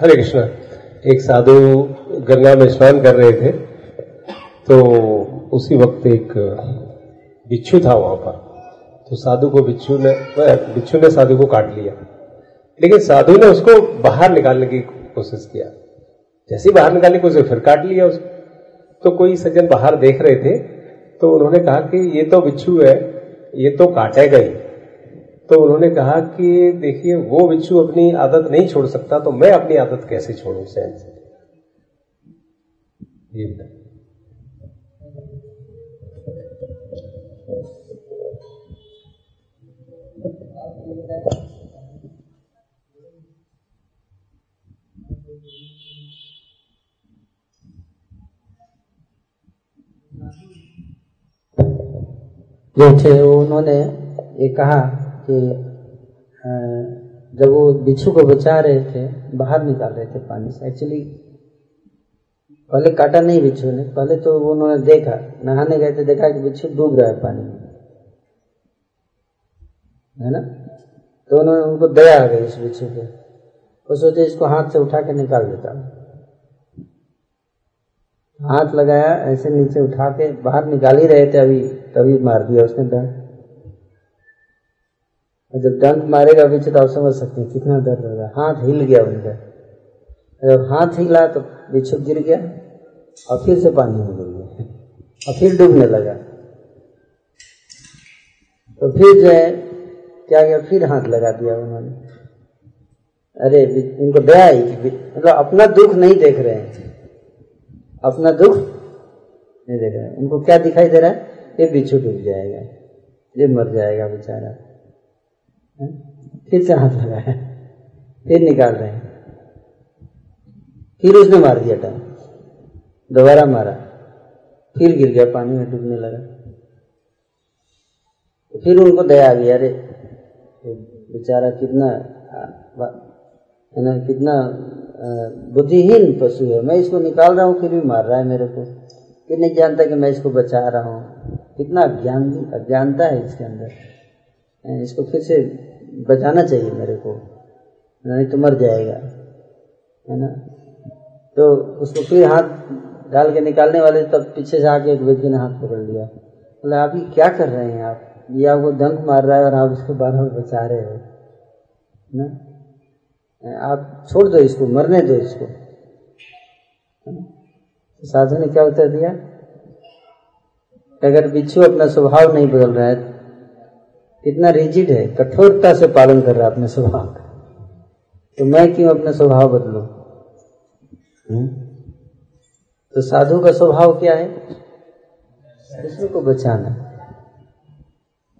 हरे कृष्ण, एक साधु गंगा में स्नान कर रहे थे तो उसी वक्त एक बिच्छू था वहाँ पर। तो साधु को बिच्छू ने बिच्छू ने साधु को काट लिया। लेकिन साधु ने उसको बाहर निकालने की कोशिश किया। जैसे ही बाहर निकालने की कोशिश, फिर काट लिया उसको। तो कोई सज्जन बाहर देख रहे थे तो उन्होंने कहा कि ये तो बिच्छू है, ये तो काटेगा ही तो उन्होंने कहा कि देखिए, वो बिच्छू अपनी आदत नहीं छोड़ सकता तो मैं अपनी आदत कैसे छोड़ू सहन से? जो थे उन्होंने ये कहा कि जब वो बिच्छू को बचा रहे थे, बाहर निकाल रहे थे पानी से एक्चुअली पहले काटा नहीं बिच्छू ने, पहले तो उन्होंने देखा, नहाने गए थे, देखा कि बिच्छू डूब रहा है पानी में। है ना? तो उन्होंने उनको दया आ गई इस बिच्छू पे। वो सोचे इसको हाथ से उठा के निकाल देता हाथ लगाया, ऐसे नीचे उठा के बाहर निकाल ही रहे थे अभी, तभी मार दिया उसने डंक। जब डंक मारेगा पीछे तो आप समझ सकते हैं, कितना दर्द होगा हाथ हिल गया उनका। जब हाथ हिला तो बिच्छू गिर गया, और फिर से पानी में गिर गया, और फिर डूबने लगा। तो फिर जो है, क्या गया फिर हाथ लगा दिया उन्होंने। अरे इनको दया ही कि मतलब अपना दुख नहीं देख रहे हैं। अपना दुख नहीं देख रहे हैं। उनको क्या दिखाई दे रहा है? ये बिच्छू डूब जाएगा। ये मर जाएगा बेचारा। फिर से हाथ लगाया। फिर निकाल रहे हैं। फिर उसने मार दिया टाइम दोबारा मारा। फिर गिर गया, पानी में डूबने लगा। तो फिर उनको दया आ गई, अरे बेचारा कितना है ना, कितना बुद्धिहीन पशु है। मैं इसको निकाल रहा हूँ, फिर भी मार रहा है मेरे को। फिर नहीं जानता कि मैं इसको बचा रहा हूँ। कितना अज्ञान, अज्ञानता है इसके अंदर। इसको फिर से बचाना चाहिए मेरे को। नहीं तो मर जाएगा, है ना। तो उसको फिर हाथ डाल के निकालने वाले तब पीछे से आके एक व्यक्ति ने हाथ पकड़ लिया। बोले, आप ये क्या कर रहे हैं आप? ये आपको दंग मार रहा है और आप इसको बार बार बचा रहे हो। ना? आप छोड़ दो इसको, मरने दो इसको। साधु ने क्या उत्तर दिया? अगर बिच्छू अपना स्वभाव नहीं बदल रहा है कितना रिजिड है, कठोरता से पालन कर रहा है अपने स्वभाव का तो मैं क्यों अपना स्वभाव बदलू? तो साधु का स्वभाव क्या है? दूसरों को बचाना।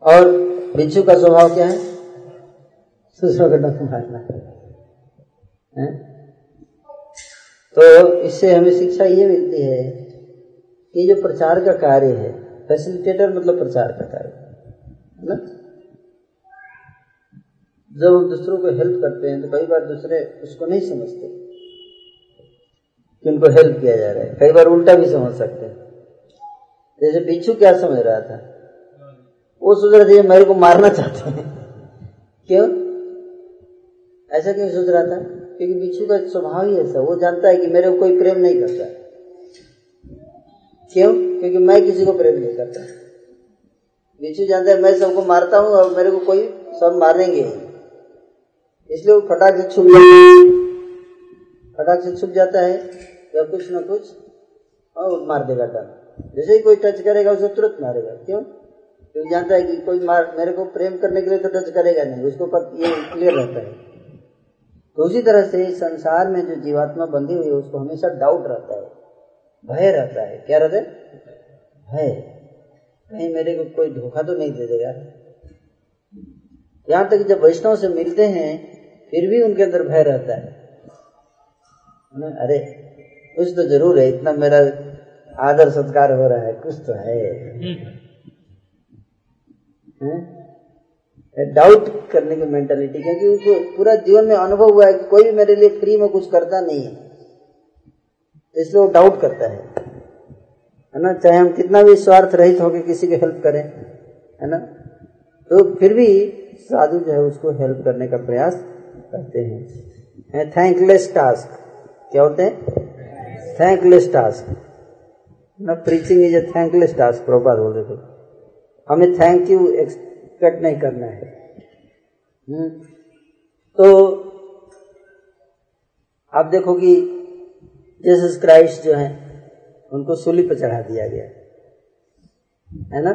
और बिच्छू का स्वभाव क्या है? दूसरों का डंक मारना। है? तो इससे हमें शिक्षा ये मिलती है कि जो प्रचार का कार्य है फैसिलिटेटर मतलब प्रचार का कार्य, है ना? जब हम दूसरों को हेल्प करते हैं तो कई बार दूसरे उसको नहीं समझते कि उनको हेल्प किया जा रहा है। कई बार उल्टा भी समझ सकते हैं। जैसे बिच्छू क्या समझ रहा था? वो सोच रहा थे मेरे को मारना चाहते हैं। <laughs> क्यों? ऐसा क्यों सोच रहा था? क्योंकि बिच्छू का स्वभाव ही ऐसा वो जानता है कि मेरे को कोई प्रेम नहीं करता। क्यों? क्योंकि मैं किसी को प्रेम नहीं करता। बिच्छू जानता है मैं सबको मारता हूँ और मेरे को कोई सब मारेंगे इसलिए वो फटाक से छुप जाता है। फटाक से छुप जाता है, या कुछ ना कुछ, और मार देगा टन जैसे ही कोई टच करेगा, उसे तुरंत मारेगा। क्यों? क्योंकि जानता है कि कोई मार, मेरे को प्रेम करने के लिए तो टच करेगा नहीं, उसको ये क्लियर रहता है। तो उसी तरह से संसार में जो जीवात्मा बंधी हुई है उसको हमेशा डाउट रहता है भय रहता है। क्या रहता है? भय। कहीं मेरे को कोई धोखा तो नहीं दे देगा। यहाँ तक जब वैष्णव से मिलते हैं फिर भी उनके अंदर भय रहता है। अरे कुछ तो ज़रूर है इतना मेरा आदर सत्कार हो रहा है कुछ तो है, है? डाउट करने की मेंटालिटी क्योंकि उनको पूरा जीवन में अनुभव हुआ है कि कोई भी मेरे लिए फ्री में कुछ करता नहीं है। इसलिए वो डाउट करता है। है ना? चाहे हम कितना भी स्वार्थ रहित होकर किसी की हेल्प करें, है ना? तो फिर भी साधु जो है उसको हेल्प करने का प्रयास करते हैं। थैंकलेस टास्क क्या होते हैं? थैंकलेस टास्क ना preaching is a thankless task Prabhupada बोल रहे थे हमें थैंक यू कट नहीं करना है। हम्म। तो आप देखो कि जीसस क्राइस्ट जो है, उनको सूली पर चढ़ा दिया गया। है ना?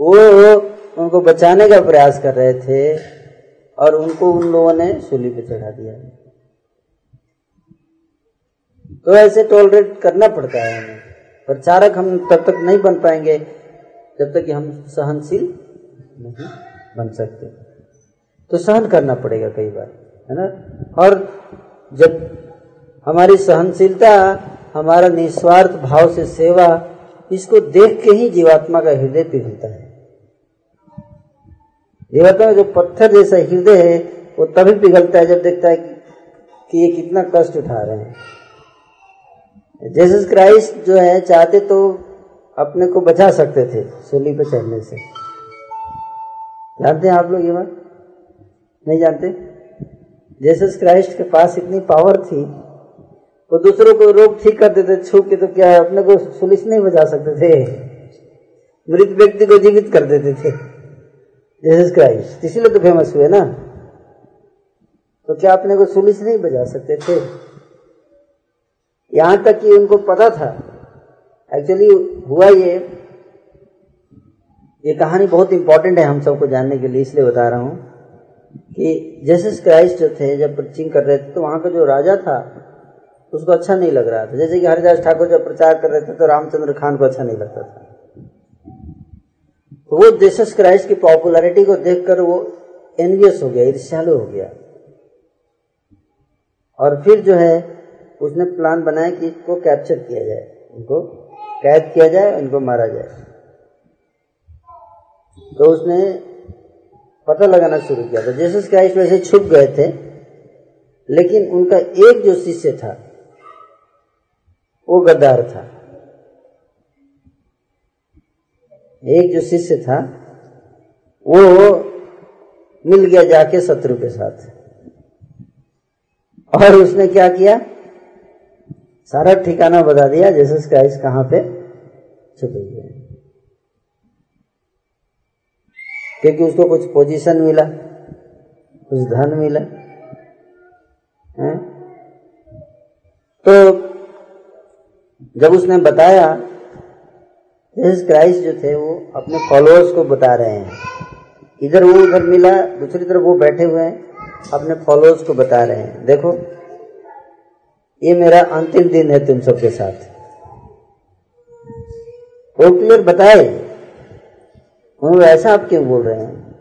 वो उनको बचाने का प्रयास कर रहे थे और उनको उन लोगों ने सूली पर चढ़ा दिया। तो ऐसे टॉलरेट करना पड़ता है हमें। प्रचारक हम तब तक नहीं बन पाएँगे। जब तक कि हम सहनशील नहीं बन सकते। तो सहन करना पड़ेगा कई बार, है ना? और जब हमारी सहनशीलता, हमारा निस्वार्थ भाव से सेवा, इसको देख के ही जीवात्मा का हृदय पिघलता है। जीवात्मा का जो पत्थर जैसा हृदय है, वो तभी पिघलता है जब देखता है कि ये कितना कष्ट उठा रहे हैं। जेसस क्राइस्ट जो है, चाहते तो अपने को बचा सकते थे सूली पर चढ़ने से। जानते हैं आप लोग ये बात? नहीं जानते? जेसस क्राइस्ट के पास इतनी पावर थी, वो दूसरों को रोग ठीक कर देते, छू के तो क्या है, अपने को सुलिस नहीं बचा सकते थे। मृत व्यक्ति को जीवित कर देते थे। जेसस क्राइस्ट इसीलिए तो फ़ेमस हुए ना। तो क्या अपने को सुलिस नहीं बजा सकते थे? यहाँ तक कि उनको पता था एक्चुअली हुआ ये ये कहानी बहुत इंपॉर्टेंट है हम सबको जानने के लिए, इसलिए बता रहा हूँ कि जैसे क्राइस्ट जो थे, जब प्रचिंग कर रहे थे तो वहाँ का जो राजा था, उसको अच्छा नहीं लग रहा था। जैसे कि हरिदास ठाकुर जब प्रचार कर रहे थे तो रामचंद्र खान को अच्छा नहीं लगता था। तो वो जेसस क्राइस्ट की पॉपुलैरिटी को देखकर वो एनवियस हो गया, ईर्ष्यालु हो गया। और फिर जो है, उसने प्लान बनाया कि इसको कैप्चर किया जाए, उनको। कैद किया जाए इनको मारा जाए। तो उसने पता लगाना शुरू किया था। जीसस क्राइस्ट वैसे छुप गए थे, लेकिन उनका एक जो शिष्य था, वो गद्दार था। एक जो शिष्य था, वो मिल गया जाके शत्रु के साथ। और उसने क्या किया? सारा ठिकाना बता दिया जीसस क्राइस्ट कहाँ पे छुपे हुए क्योंकि उसको कुछ पोजीशन मिला, कुछ धन मिला, है? तो जब उसने बताया जीसस क्राइस्ट जो थे वो अपने फॉलोअर्स को बता रहे हैं। इधर वो उधर मिला, दूसरी तरफ़ वो बैठे हुए हैं, अपने फॉलोअर्स को बता रहे हैं। देखो ये मेरा अंतिम दिन है तुम सबके साथ। वो क्लियर बताए? उन्होंने ऐसा आप क्यों बोल रहे हैं?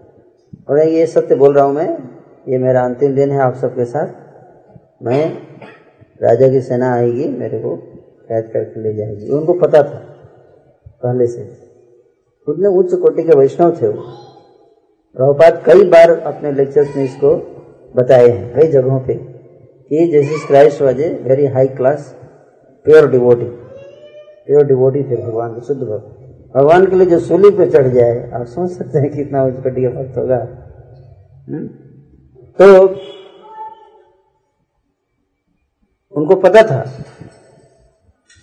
और ये सत्य बोल रहा हूँ मैं, ये मेरा अंतिम दिन है आप सबके साथ। मैं राजा की सेना आएगी, मेरे को कैद करके ले जाएगी। उनको पता था, पहले से। उतने उच्च कोटि के वैष्णव थे वो। प्रभुपाद कई बार अपने लेक्चर्स में इसको बताए हैं, कई जगहों पे। कि Jesus Christ was a very high class pure devotee pure devotee थे भगवान के शुद्ध भक्त भगवान के लिए जो सूली पे चढ़ जाए, आप समझ सकते हैं कितना का भक्त होगा। हुँ? तो उनको पता था।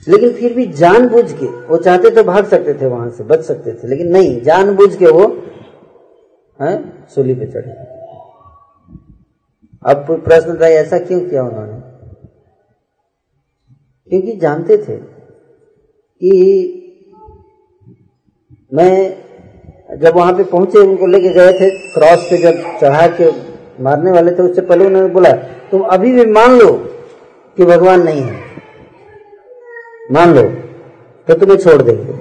लेकिन फिर भी जानबूझ के, वो चाहते तो भाग सकते थे वहाँ से, बच सकते थे। लेकिन नहीं, जानबूझ के वो, है, सूली पे चढ़े। अब प्रश्न था, ऐसा क्यों किया उन्होंने? क्योंकि जानते थे कि मैं जब वहाँ पे पहुँचे, उनको लेके गए थे, क्रॉस पे जब चढ़ा के मारने वाले थे, उससे पहले उन्होंने बोला, तुम अभी भी मान लो कि भगवान नहीं है। मान लो तो तुम्हें छोड़ देंगे।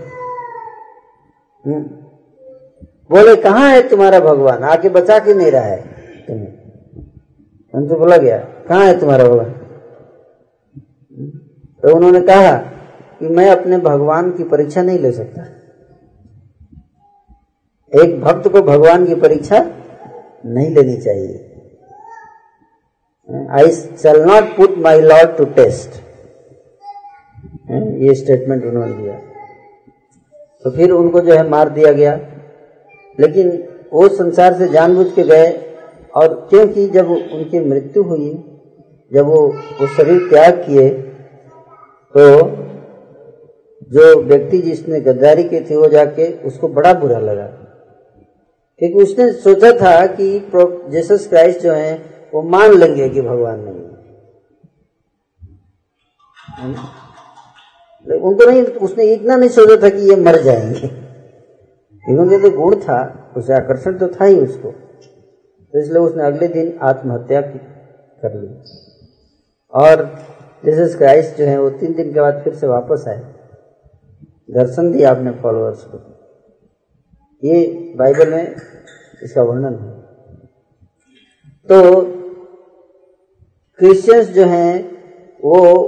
हम्म। बोले, कहाँ है तुम्हारा भगवान? आके बचा के नहीं रहा है तुम्हें? उनसे बोला गया, कहाँ है तुम्हारा भगवान? तो उन्होंने कहा कि मैं अपने भगवान की परीक्षा नहीं ले सकता। एक भक्त को भगवान की परीक्षा नहीं लेनी चाहिए। I shall not put my Lord to test ये स्टेटमेंट उन्होंने दिया। तो फिर उनको जो है मार दिया गया। लेकिन वो संसार से जानबूझ के गए। और क्योंकि जब उनकी मृत्यु हुई, जब वो उस शरीर त्याग किए तो जो व्यक्ति जिसने गद्दारी की थी, वो जाके उसको बड़ा बुरा लगा। क्योंकि उसने सोचा था कि जीसस क्राइस्ट जो है, वो मान लेंगे कि भगवान नहीं है। उनको नहीं, उसने इतना नहीं सोचा था कि ये मर जाएँगे। क्योंकि तो गुण था, उसे आकर्षण तो था ही उसको। तो इसलिए उसने अगले दिन आत्महत्या कर ली। और जीसस क्राइस्ट जो है, वो तीन दिन के बाद फिर से वापस आए। दर्शन दिया अपने फॉलोअर्स को। ये बाइबल में इसका वर्णन है। तो क्रिश्चियंस जो हैं, वो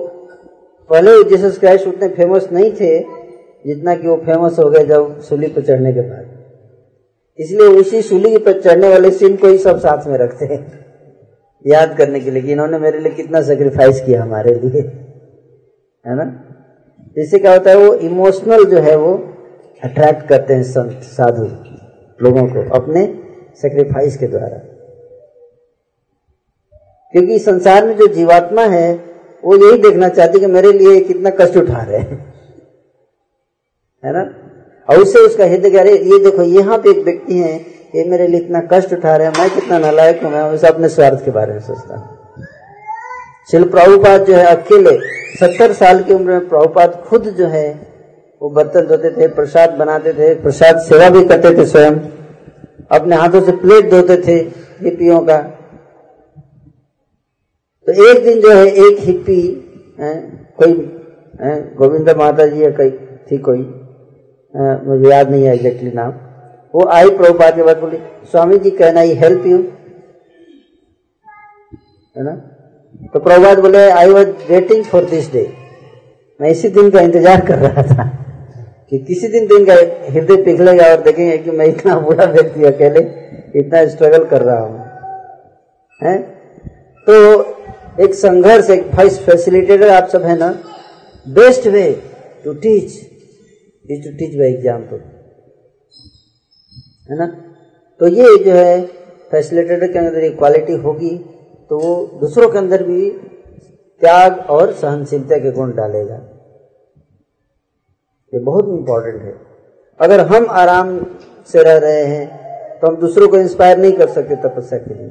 पहले जीसस क्राइस्ट उतने फ़ेमस नहीं थे, जितना कि वो फ़ेमस हो गए जब सूली पर चढ़ने के बाद। इसलिए उसी सूली पर चढ़ने वाले सीन को ही सब साथ में रखते हैं। याद करने के लिए कि इन्होंने मेरे लिए कितना सेक्रीफाइस किया हमारे लिए। है ना? इससे क्या होता है, वो इमोशनल जो है वो अट्रैक्ट करते हैं संत साधु लोगों को अपने सेक्रीफाइस के द्वारा। क्योंकि संसार में जो जीवात्मा है, वो यही देखना चाहती कि मेरे लिए कितना कष्ट उठा रहे हैं। है ना? और उससे उसका हृदय अरे, ये देखो, यहाँ पे एक व्यक्ति है, ये मेरे लिए इतना कष्ट उठा रहे हैं, मैं कितना नालायक हूँ, मैं उसे अपने स्वार्थ के बारे में सोचता हूँ। शिल प्रभुपाद जो है, अकेले, सत्तर साल की उम्र में प्रभुपाद खुद जो है, वो बर्तन धोते थे, प्रसाद बनाते थे, प्रसाद सेवा भी करते थे स्वयं, अपने हाथों से प्लेट धोते थे हिप्पियों का। तो एक दिन जो है, एक हिप्पी कोई गोविंदा माता जी या कोई, थी कोई मुझे याद नहीं है एग्जैक्टली नाम। वो आई प्रभुपाद के बाद बोली, स्वामी जी कहना आई हेल्प यू है ना? तो प्रभुपाद बोले I was waiting for this day मैं इसी दिन का इंतज़ार कर रहा था कि किसी दिन दिन का हृदय पिघलेगा और देखेंगे कि मैं इतना बुरा व्यक्ति अकेले इतना स्ट्रगल कर रहा हूँ। है? तो एक संघर्ष, एक फैसिलिटेटर आप सब है ना? Best way to teach is to teach by example है ना? तो ये जो है फैसिलिटेटर के अंदर एक क्वालिटी होगी तो वो दूसरों के अंदर भी त्याग और सहनशीलता के गुण डालेगा। ये बहुत इंपॉर्टेंट है। अगर हम आराम से रह रहे हैं तो हम दूसरों को इंस्पायर नहीं कर सकते तपस्या के लिए।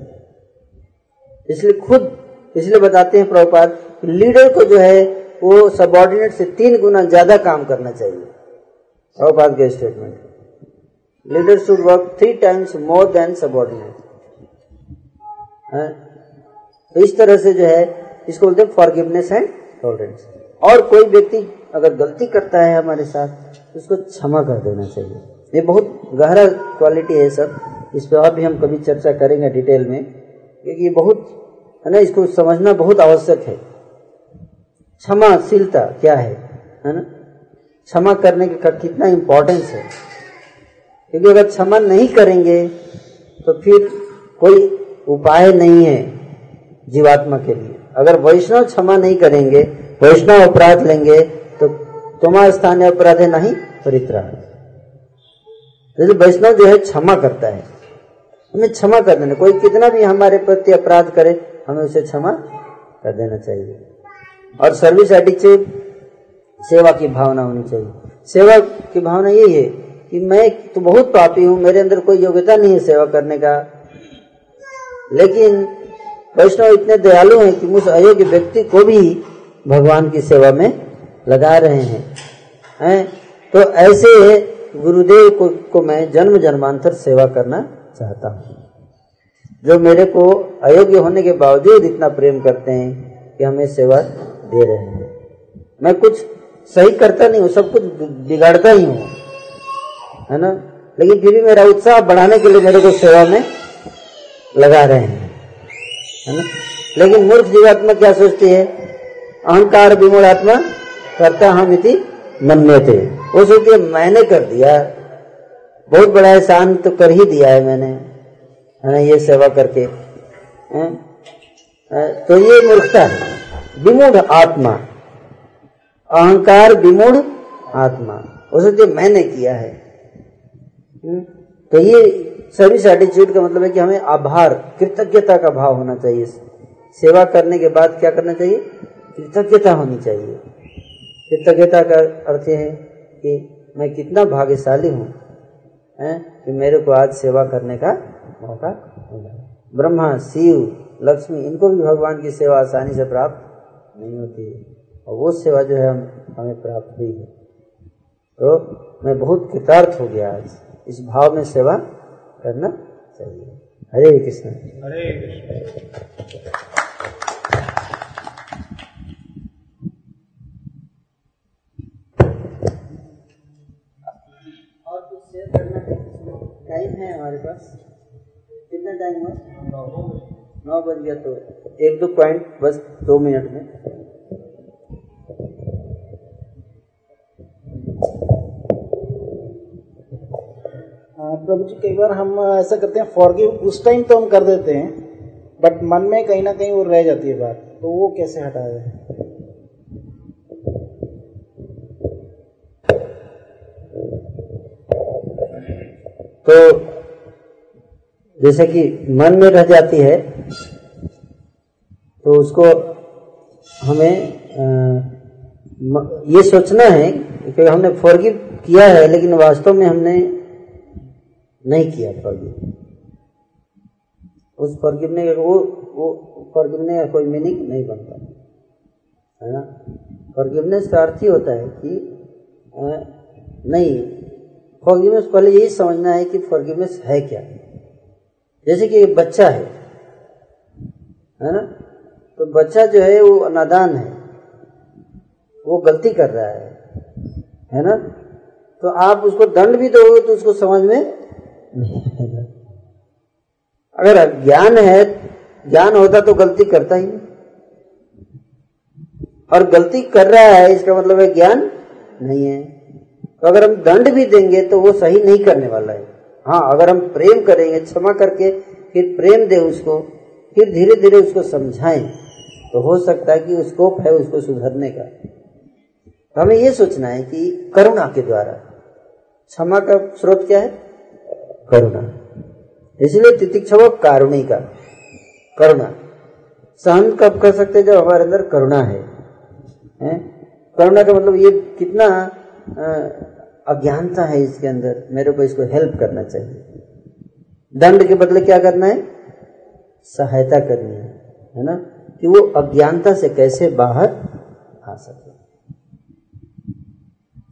इसलिए खुद, इसलिए बताते हैं प्रभुपाद लीडर को जो है, वो सबॉर्डिनेट से तीन गुना ज़्यादा काम करना चाहिए। प्रभुपाद के statement leader should work three times more than subordinate तो इस तरह से जो है, इसको बोलते हैं फॉरगिवनेस एंड टॉलरेंस और कोई व्यक्ति अगर गलती करता है हमारे साथ, उसको क्षमा कर देना चाहिए। ये बहुत गहरा क्वालिटी है सब। इस पर और भी हम कभी चर्चा करेंगे डिटेल में, क्योंकि ये बहुत, है ना, इसको समझना बहुत आवश्यक है। क्षमाशीलता क्या है? है ना? क्षमा करने का कितना इम्पोर्टेंस है। क्योंकि अगर क्षमा नहीं करेंगे तो फिर कोई उपाय नहीं है जीवात्मा के लिए। अगर वैष्णव क्षमा नहीं करेंगे, वैष्णव अपराध लेंगे तो तुम्हारा स्थान अपराध है नहीं परित्राण। जैसे वैष्णव जो है, क्षमा करता है। हमें क्षमा कर देना। कोई कितना भी हमारे प्रति अपराध करे, हमें उसे क्षमा कर देना चाहिए। और सर्विस एडिक्टिव सेवा की भावना होनी चाहिए। सेवा की भावना यही है कि मैं तो बहुत पापी हूँ मेरे अंदर कोई योग्यता नहीं है सेवा करने का। लेकिन वैष्णव इतने दयालु हैं कि उस अयोग्य व्यक्ति को भी भगवान की सेवा में लगा रहे हैं। हैं? तो ऐसे गुरुदेव को, को मैं जन्म जन्मांतर सेवा करना चाहता हूँ। जो मेरे को अयोग्य होने के बावजूद इतना प्रेम करते हैं कि हमें सेवा दे रहे हैं। मैं कुछ सही करता नहीं हूँ, सब कुछ बिगाड़ता ही हूँ। है ना? लेकिन फिर भी मेरा उत्साह बढ़ाने के लिए मेरे को सेवा में लगा रहे हैं। है ना? लेकिन मूर्ख जीवात्मा क्या सोचती है? अहंकार विमूल आत्मा करता हम इति थे वो सोचती है, मैंने कर दिया। बहुत बड़ा एहसान तो कर ही दिया है मैंने। है ना, ये सेवा करके। है? तो ये मूर्खता है। विमूढ़ आत्मा। अहंकार विमूढ़ आत्मा। वो सोचते मैंने किया है। हम्म? तो ये सर्विस एटीट्यूड का मतलब है कि हमें आभार, कृतज्ञता का भाव होना चाहिए। सेवा करने के बाद क्या करना चाहिए? कृतज्ञता होनी चाहिए। कृतज्ञता का अर्थ है कि मैं कितना भाग्यशाली हूँ? कि मेरे को आज सेवा करने का मौका मिला। ब्रह्मा, शिव, लक्ष्मी, इनको भी भगवान की सेवा आसानी से प्राप्त नहीं होती है। और वो सेवा जो है हम हमें प्राप्त हुई है। तो मैं बहुत कृतार्थ हो गया आज। इस भाव में सेवा करना चाहिए। हरे कृष्ण। हरे कृष्ण। और कुछ शेयर करना टाइम है हमारे पास। कितना टाइम हुआ? नौ बज। गया तो एक दो पॉइंट बस दो मिनट में। प्रभु जी कई बार हम ऐसा करते हैं फॉरगिव उस टाइम तो हम कर देते हैं बट मन में कहीं ना कहीं वो रह जाती है बात तो वो कैसे हटाया जाए तो जैसे कि मन में रह जाती है तो उसको हमें आ, ये सोचना है कि हमने फॉरगिव किया है लेकिन वास्तव में हमने नहीं किया फॉरगिव उस फॉरगिवने वो वो फॉरगिवने का कोई मीनिंग नहीं बनता। है ना? फॉरगिवनेस का अर्थ ही होता है कि आ, नहीं फॉरगिवनेस पहले यही समझना है कि फॉरगिवनेस है क्या। जैसे कि बच्चा है है ना? तो बच्चा जो है वो नादान है। वो गलती कर रहा है है ना? तो आप उसको दंड भी दोगे तो उसको समझ में नहीं आएगा अगर ज्ञान है, ज्ञान होता तो गलती करता ही नहीं। और गलती कर रहा है, इसका मतलब है ज्ञान नहीं है। तो अगर हम दंड भी देंगे तो वो सही नहीं करने वाला है। हाँ अगर हम प्रेम करेंगे, क्षमा करके फिर प्रेम दे उसको, फिर धीरे धीरे उसको समझाएँ तो हो सकता है कि स्कोप है उसको सुधरने का। तो हमें ये सोचना है कि करुणा के द्वारा, क्षमा का स्रोत क्या है? करुणा। इसलिए तितिक्षव कारुणी का करुणा। सहन कब कर सकते जब हमारे अंदर करुणा है, है? करुणा का मतलब ये कितना अज्ञानता है इसके अंदर। मेरे को इसको हेल्प करना चाहिए। दंड के बदले क्या करना है? सहायता करनी है है ना? कि वो अज्ञानता से कैसे बाहर आ सके।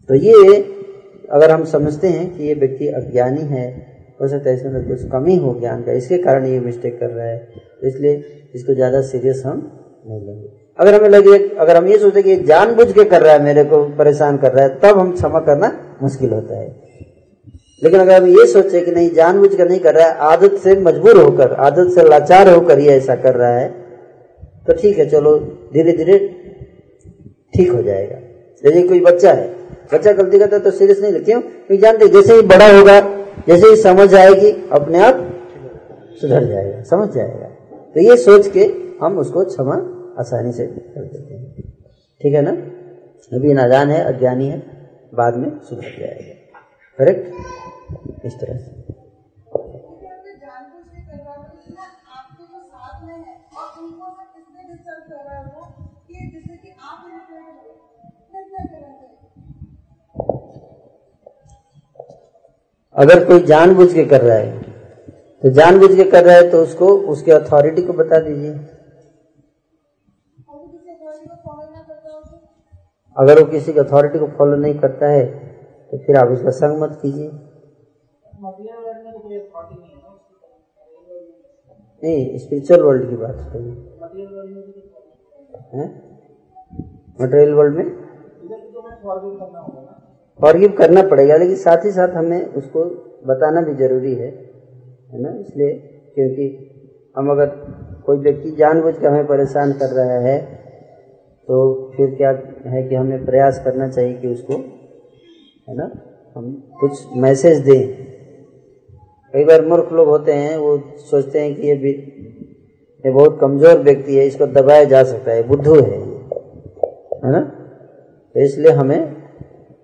तो ये अगर हम समझते हैं कि ये व्यक्ति अज्ञानी है हो सकता है अंदर कुछ कमी हो ज्ञान का, इसके कारण ये मिस्टेक कर रहा है। तो इसलिए इसको ज़्यादा सीरियस हम नहीं लेंगे। अगर हमें लगे, अगर हम ये सोचते कि जानबूझ के कर रहा है, मेरे को परेशान कर रहा है, तब हम क्षमा करना मुश्किल होता है। लेकिन अगर हम ये सोचे कि नहीं, जानबूझ कर नहीं कर रहा है, आदत से मजबूर होकर, आदत से लाचार होकर ये ऐसा कर रहा है तो ठीक है, चलो धीरे धीरे ठीक हो जाएगा। जैसे कोई बच्चा है, बच्चा गलती करता है तो सीरियस नहीं क्यों? क्योंकि जानते जैसे ही बड़ा होगा जैसे ही समझ आएगी, अपने आप सुधर जाएगा, समझ जाएगा। तो ये सोच के हम उसको क्षमा आसानी से कर देते हैं। ठीक है ना? अभी नादान है, अज्ञानी है, बाद में सुधर जाएगा। करेक्ट इस तरह से। अगर कोई जानबूझ के कर रहा है तो जानबूझ के कर रहा है तो उसको, उसके अथॉरिटी को बता दीजिए। अगर वो किसी की अथॉरिटी को फॉलो नहीं करता है तो फिर आप उसका संग मत कीजिए। नहीं स्पिरिचुअल वर्ल्ड की बात है। मटेरियल वर्ल्ड में? फॉरगिव करना पड़ेगा। लेकिन साथ ही साथ हमें उसको बताना भी ज़रूरी है है ना? इसलिए क्योंकि हम अगर कोई व्यक्ति जानबूझ के हमें परेशान कर रहा है तो फिर क्या है कि हमें प्रयास करना चाहिए कि उसको, है ना? हम कुछ मैसेज दें। कई बार मूर्ख लोग होते हैं, वो सोचते हैं कि ये भी, ये बहुत कमज़ोर व्यक्ति है, इसको दबाया जा सकता है, बुद्धू है है ना? तो इसलिए हमें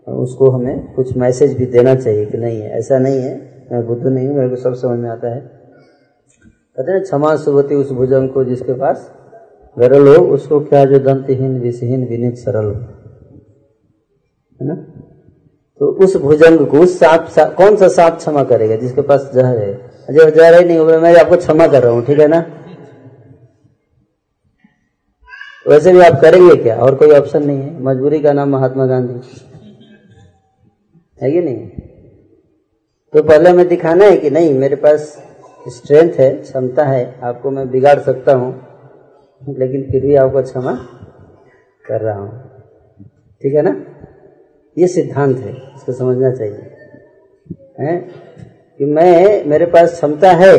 उसको हमें कुछ मैसेज भी देना चाहिए कि नहीं है ऐसा नहीं है मैं बुद्ध नहीं हूँ मेरे को सब समझ में आता है। कहते हैं क्षमा सुभती उस भुजंग को जिसके पास गरल हो उसको क्या जो दंतहीन विषहीन विनित सरल हो। है ना? तो उस भुजंग को उस सांप सा, कौन सा सांप क्षमा करेगा जिसके पास जहर है? जब जहर ही नहीं होगा मैं आपको क्षमा कर रहा हूँ ठीक है ना? वैसे भी आप करेंगे क्या? और कोई ऑप्शन नहीं है? मजबूरी का नाम महात्मा गांधी। है कि नहीं? तो पहले हमें दिखाना है कि नहीं, मेरे पास स्ट्रेंथ है, क्षमता है, आपको मैं बिगाड़ सकता हूँ, लेकिन फिर भी आपको क्षमा कर रहा हूँ। ठीक है ना? ये सिद्धांत है, इसको समझना चाहिए। है? कि मैं, मेरे पास क्षमता है,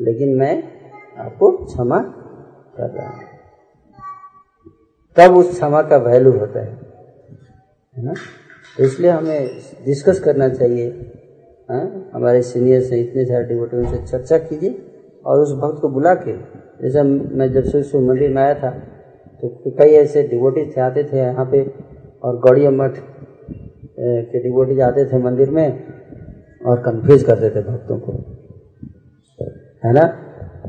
लेकिन मैं आपको क्षमा कर रहा हूँ। तब उस क्षमा का वैल्यू होता है। है ना? इसलिए हमें डिस्कस करना चाहिए। हाँ? हमारे सीनियर से इतने सारे डिवोटियों से चर्चा कीजिए और उस भक्त को बुला के, जैसे मैं जब से शिव मंदिर में आया था तो कई ऐसे डिवोटी थे, आते थे यहाँ पे और गौड़िया मठ के डिवोटी आते थे मंदिर में और कंफ्यूज करते थे भक्तों को। है ना?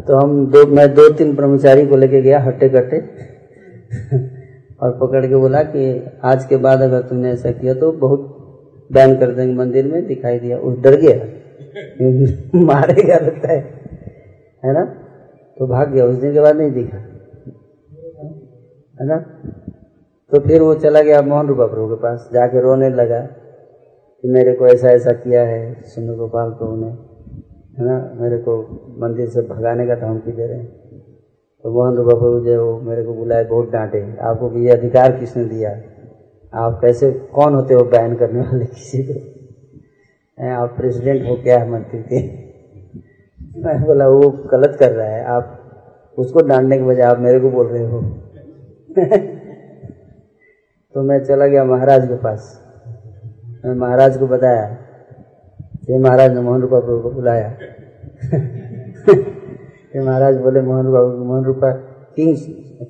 तो हम दो मैं दो तीन ब्रह्मचारी को लेके गया हट्टे कट्टे। <laughs> और पकड़ के बोला कि आज के बाद अगर तुमने ऐसा किया तो बहुत बैन कर देंगे मंदिर में, दिखाई दिया। उस डर गया। <laughs> मारेगा लगता है। है ना? तो भाग गया। उस दिन के बाद नहीं दिखा। है ना? तो फिर वो चला गया मोहन रूपा प्रभु के पास। जाके रोने लगा कि मेरे को ऐसा ऐसा किया है सुंदर गोपाल प्रभु ने है ना? मेरे को मंदिर से भगाने का धमकी दे रहे हैं। तो मोहन प्रभु जो वो मेरे को बुलाए, बहुत डांटे। आपको ये अधिकार किसने दिया? आप कैसे, कौन होते हो बैन करने वाले <laughs> किसी को? आप प्रेसिडेंट हो क्या है मंत्री के? <laughs> मैं बोला, वो गलत कर रहा है। आप उसको डांटने के बजाय आप मेरे को बोल रहे हो। <laughs> तो मैं चला गया महाराज के पास। मैं महाराज को बताया। ये महाराज ने मोहन प्रभु को बुलाया। ये महाराज बोले, Mohan Rupa Mohan Rupa king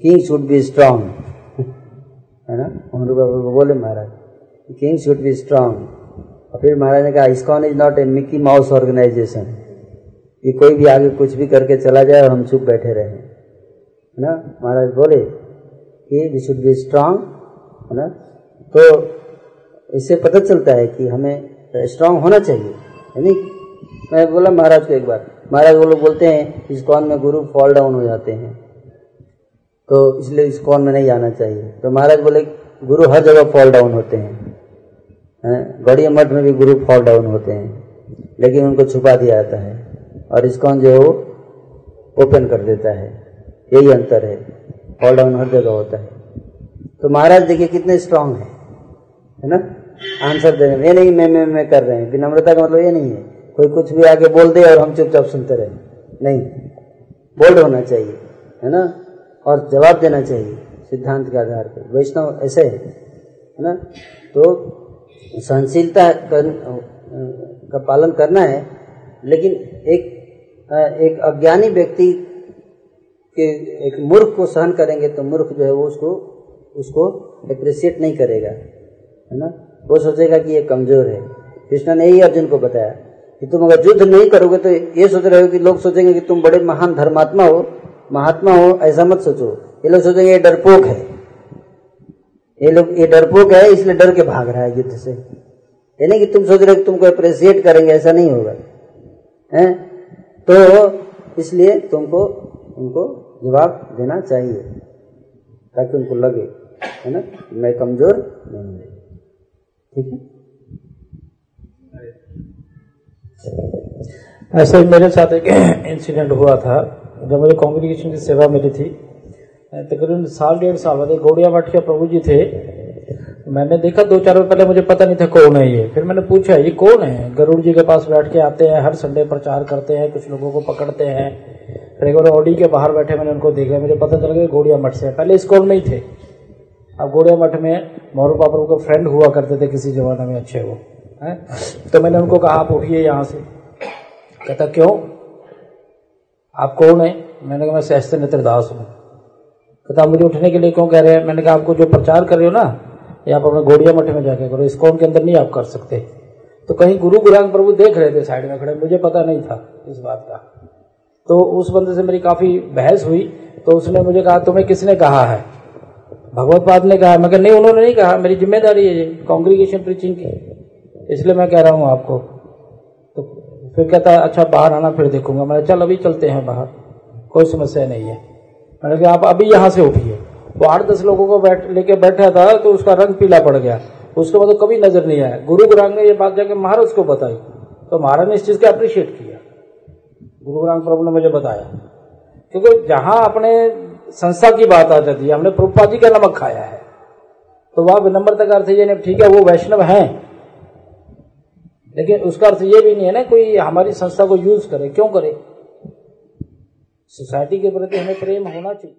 king should be strong है ना? मोहन प्रभु को बोले Maharaj king should be strong और फिर महाराज ने कहा ISKCON is not a Mickey Mouse organisation कि कोई भी आगे कुछ भी करके चला जाए और हम चुप बैठे रहे. है ना? महाराज बोले कि वी शुड बी स्ट्रांग है ना? तो इससे पता चलता है कि हमें स्ट्रांग होना चाहिए, है नहीं? मैं बोला, महाराज को एक बार महाराज वो लोग बोलते हैं इस कौन में गुरु फॉल डाउन हो जाते हैं। तो इसलिए इस कौन में नहीं आना चाहिए। तो महाराज बोले गुरु हर जगह फॉल डाउन होते हैं। गौड़िया मठ में भी गुरु फॉल डाउन होते हैं। लेकिन उनको छुपा दिया जाता है। और इसकॉन जो है वो ओपन कर देता है। यही अंतर है। फॉल डाउन हर जगह होता है। तो महाराज देखिए कितने स्ट्रांग है। है ना? आंसर देने में ये नहीं, मैं मैं मैं कर रहे हैं। विनम्रता का मतलब ये नहीं है। कोई कुछ भी आगे बोल दे और हम चुपचाप सुनते रहे। नहीं। बोल्ड होना चाहिए, है ना? और जवाब देना चाहिए सिद्धांत के आधार पर। वैष्णव ऐसे है ना? तो सहनशीलता का पालन करना है, लेकिन एक एक अज्ञानी व्यक्ति के एक मूर्ख को सहन करेंगे तो मूर्ख जो है वो उसको उसको अप्रिशिएट नहीं करेगा, है ना? वो सोचेगा कि ये कमज़ोर है। कृष्णा ने यही अर्जुन को बताया। कि तुम अगर युद्ध नहीं करोगे तो ये सोच रहे हो कि लोग सोचेंगे कि तुम बड़े महान धर्मात्मा हो, महात्मा हो, ऐसा मत सोचो। ये लोग सोचेंगे ये डरपोक है। ये लोग, ये डरपोक है, इसलिए डर के भाग रहा है युद्ध से। ये नहीं कि तुम सोच रहे हो तुमको अप्रिशिएट करेंगे, ऐसा नहीं होगा। है? तो इसलिए तुमको, उनको जवाब देना चाहिए, ताकि उनको लगे, है ना? मैं कमज़ोर नहीं ठीक है? ऐसा ही मेरे साथ एक इंसिडेंट हुआ था। जब मुझे कांग्रेगेशन की सेवा मिली थी तकरीबन साल, डेढ़ साल बाद गौड़िया मठ के प्रभु जी थे। मैंने देखा दो, चार पहले मुझे पता नहीं था कौन है ये। फिर मैंने पूछा, ये कौन है? गरुड़ जी के पास बैठ के आते हैं, हर संडे प्रचार करते हैं, कुछ लोगों को पकड़ते हैं। फिर एक बार ऑडी के बाहर बैठे मैंने उनको देखा। मुझे पता चल गया गोड़िया मठ से पहले स्कूल में ही थे। अब गोड़िया मठ में मोरू पापा के फ्रेंड हुआ करते थे किसी जमाने में, अच्छे वो। है? तो मैंने उनको कहा, आप उठिए यहाँ से। कहता, क्यों? आप कौन है? मैंने कहा, मैं सहस्त्र नेत्र दास हूँ। कहता मुझे उठने के लिए क्यों कह रहे हैं? मैंने कहा, आपको जो प्रचार कर रहे हो ना ये आप अपने गोड़िया मठ में जाके करो इसकोन के अंदर नहीं आप कर सकते। तो कहीं गुरु गुरांग प्रभु देख रहे थे, साइड में खड़े, मुझे पता नहीं था इस बात का। तो उस बंदे से मेरी काफ़ी बहस हुई तो उसने मुझे कहा, तुम्हें किसने कहा है? भगवत पाद ने कहा, मैं नहीं, उन्होंने नहीं कहा, मेरी ज़िम्मेदारी है ये कॉन्ग्रीगेशन प्रीचिंग की। इसलिए मैं कह रहा हूँ आपको। तो फिर कहता है अच्छा बाहर आना, फिर देखूँगा। मैंने चल, अभी चलते हैं बाहर। कोई समस्या नहीं है। मैंने कहा, आप अभी यहाँ से उठिए। वो आठ दस लोगों को बैठ, लेके बैठा था तो उसका रंग पीला पड़ गया। उसके बाद कभी नज़र नहीं आया। गुरु गुरांग ने ये बात जाके महाराज को बताई। तो महाराज ने इस चीज़ को अप्रिशिएट किया। गुरु गुरांग प्रभु ने मुझे बताया। क्योंकि जहाँ अपने संस्था की बात आ जाती है, हमने प्रभुपा जी का नमक खाया है। तो वह विनम्रता का अर्थ ये ठीक है, वो वैष्णव है। लेकिन उसका अर्थ ये भी नहीं है ना, कोई हमारी संस्था को यूज़ करे, क्यों करे? सोसाइटी के प्रति हमें प्रेम होना चाहिए।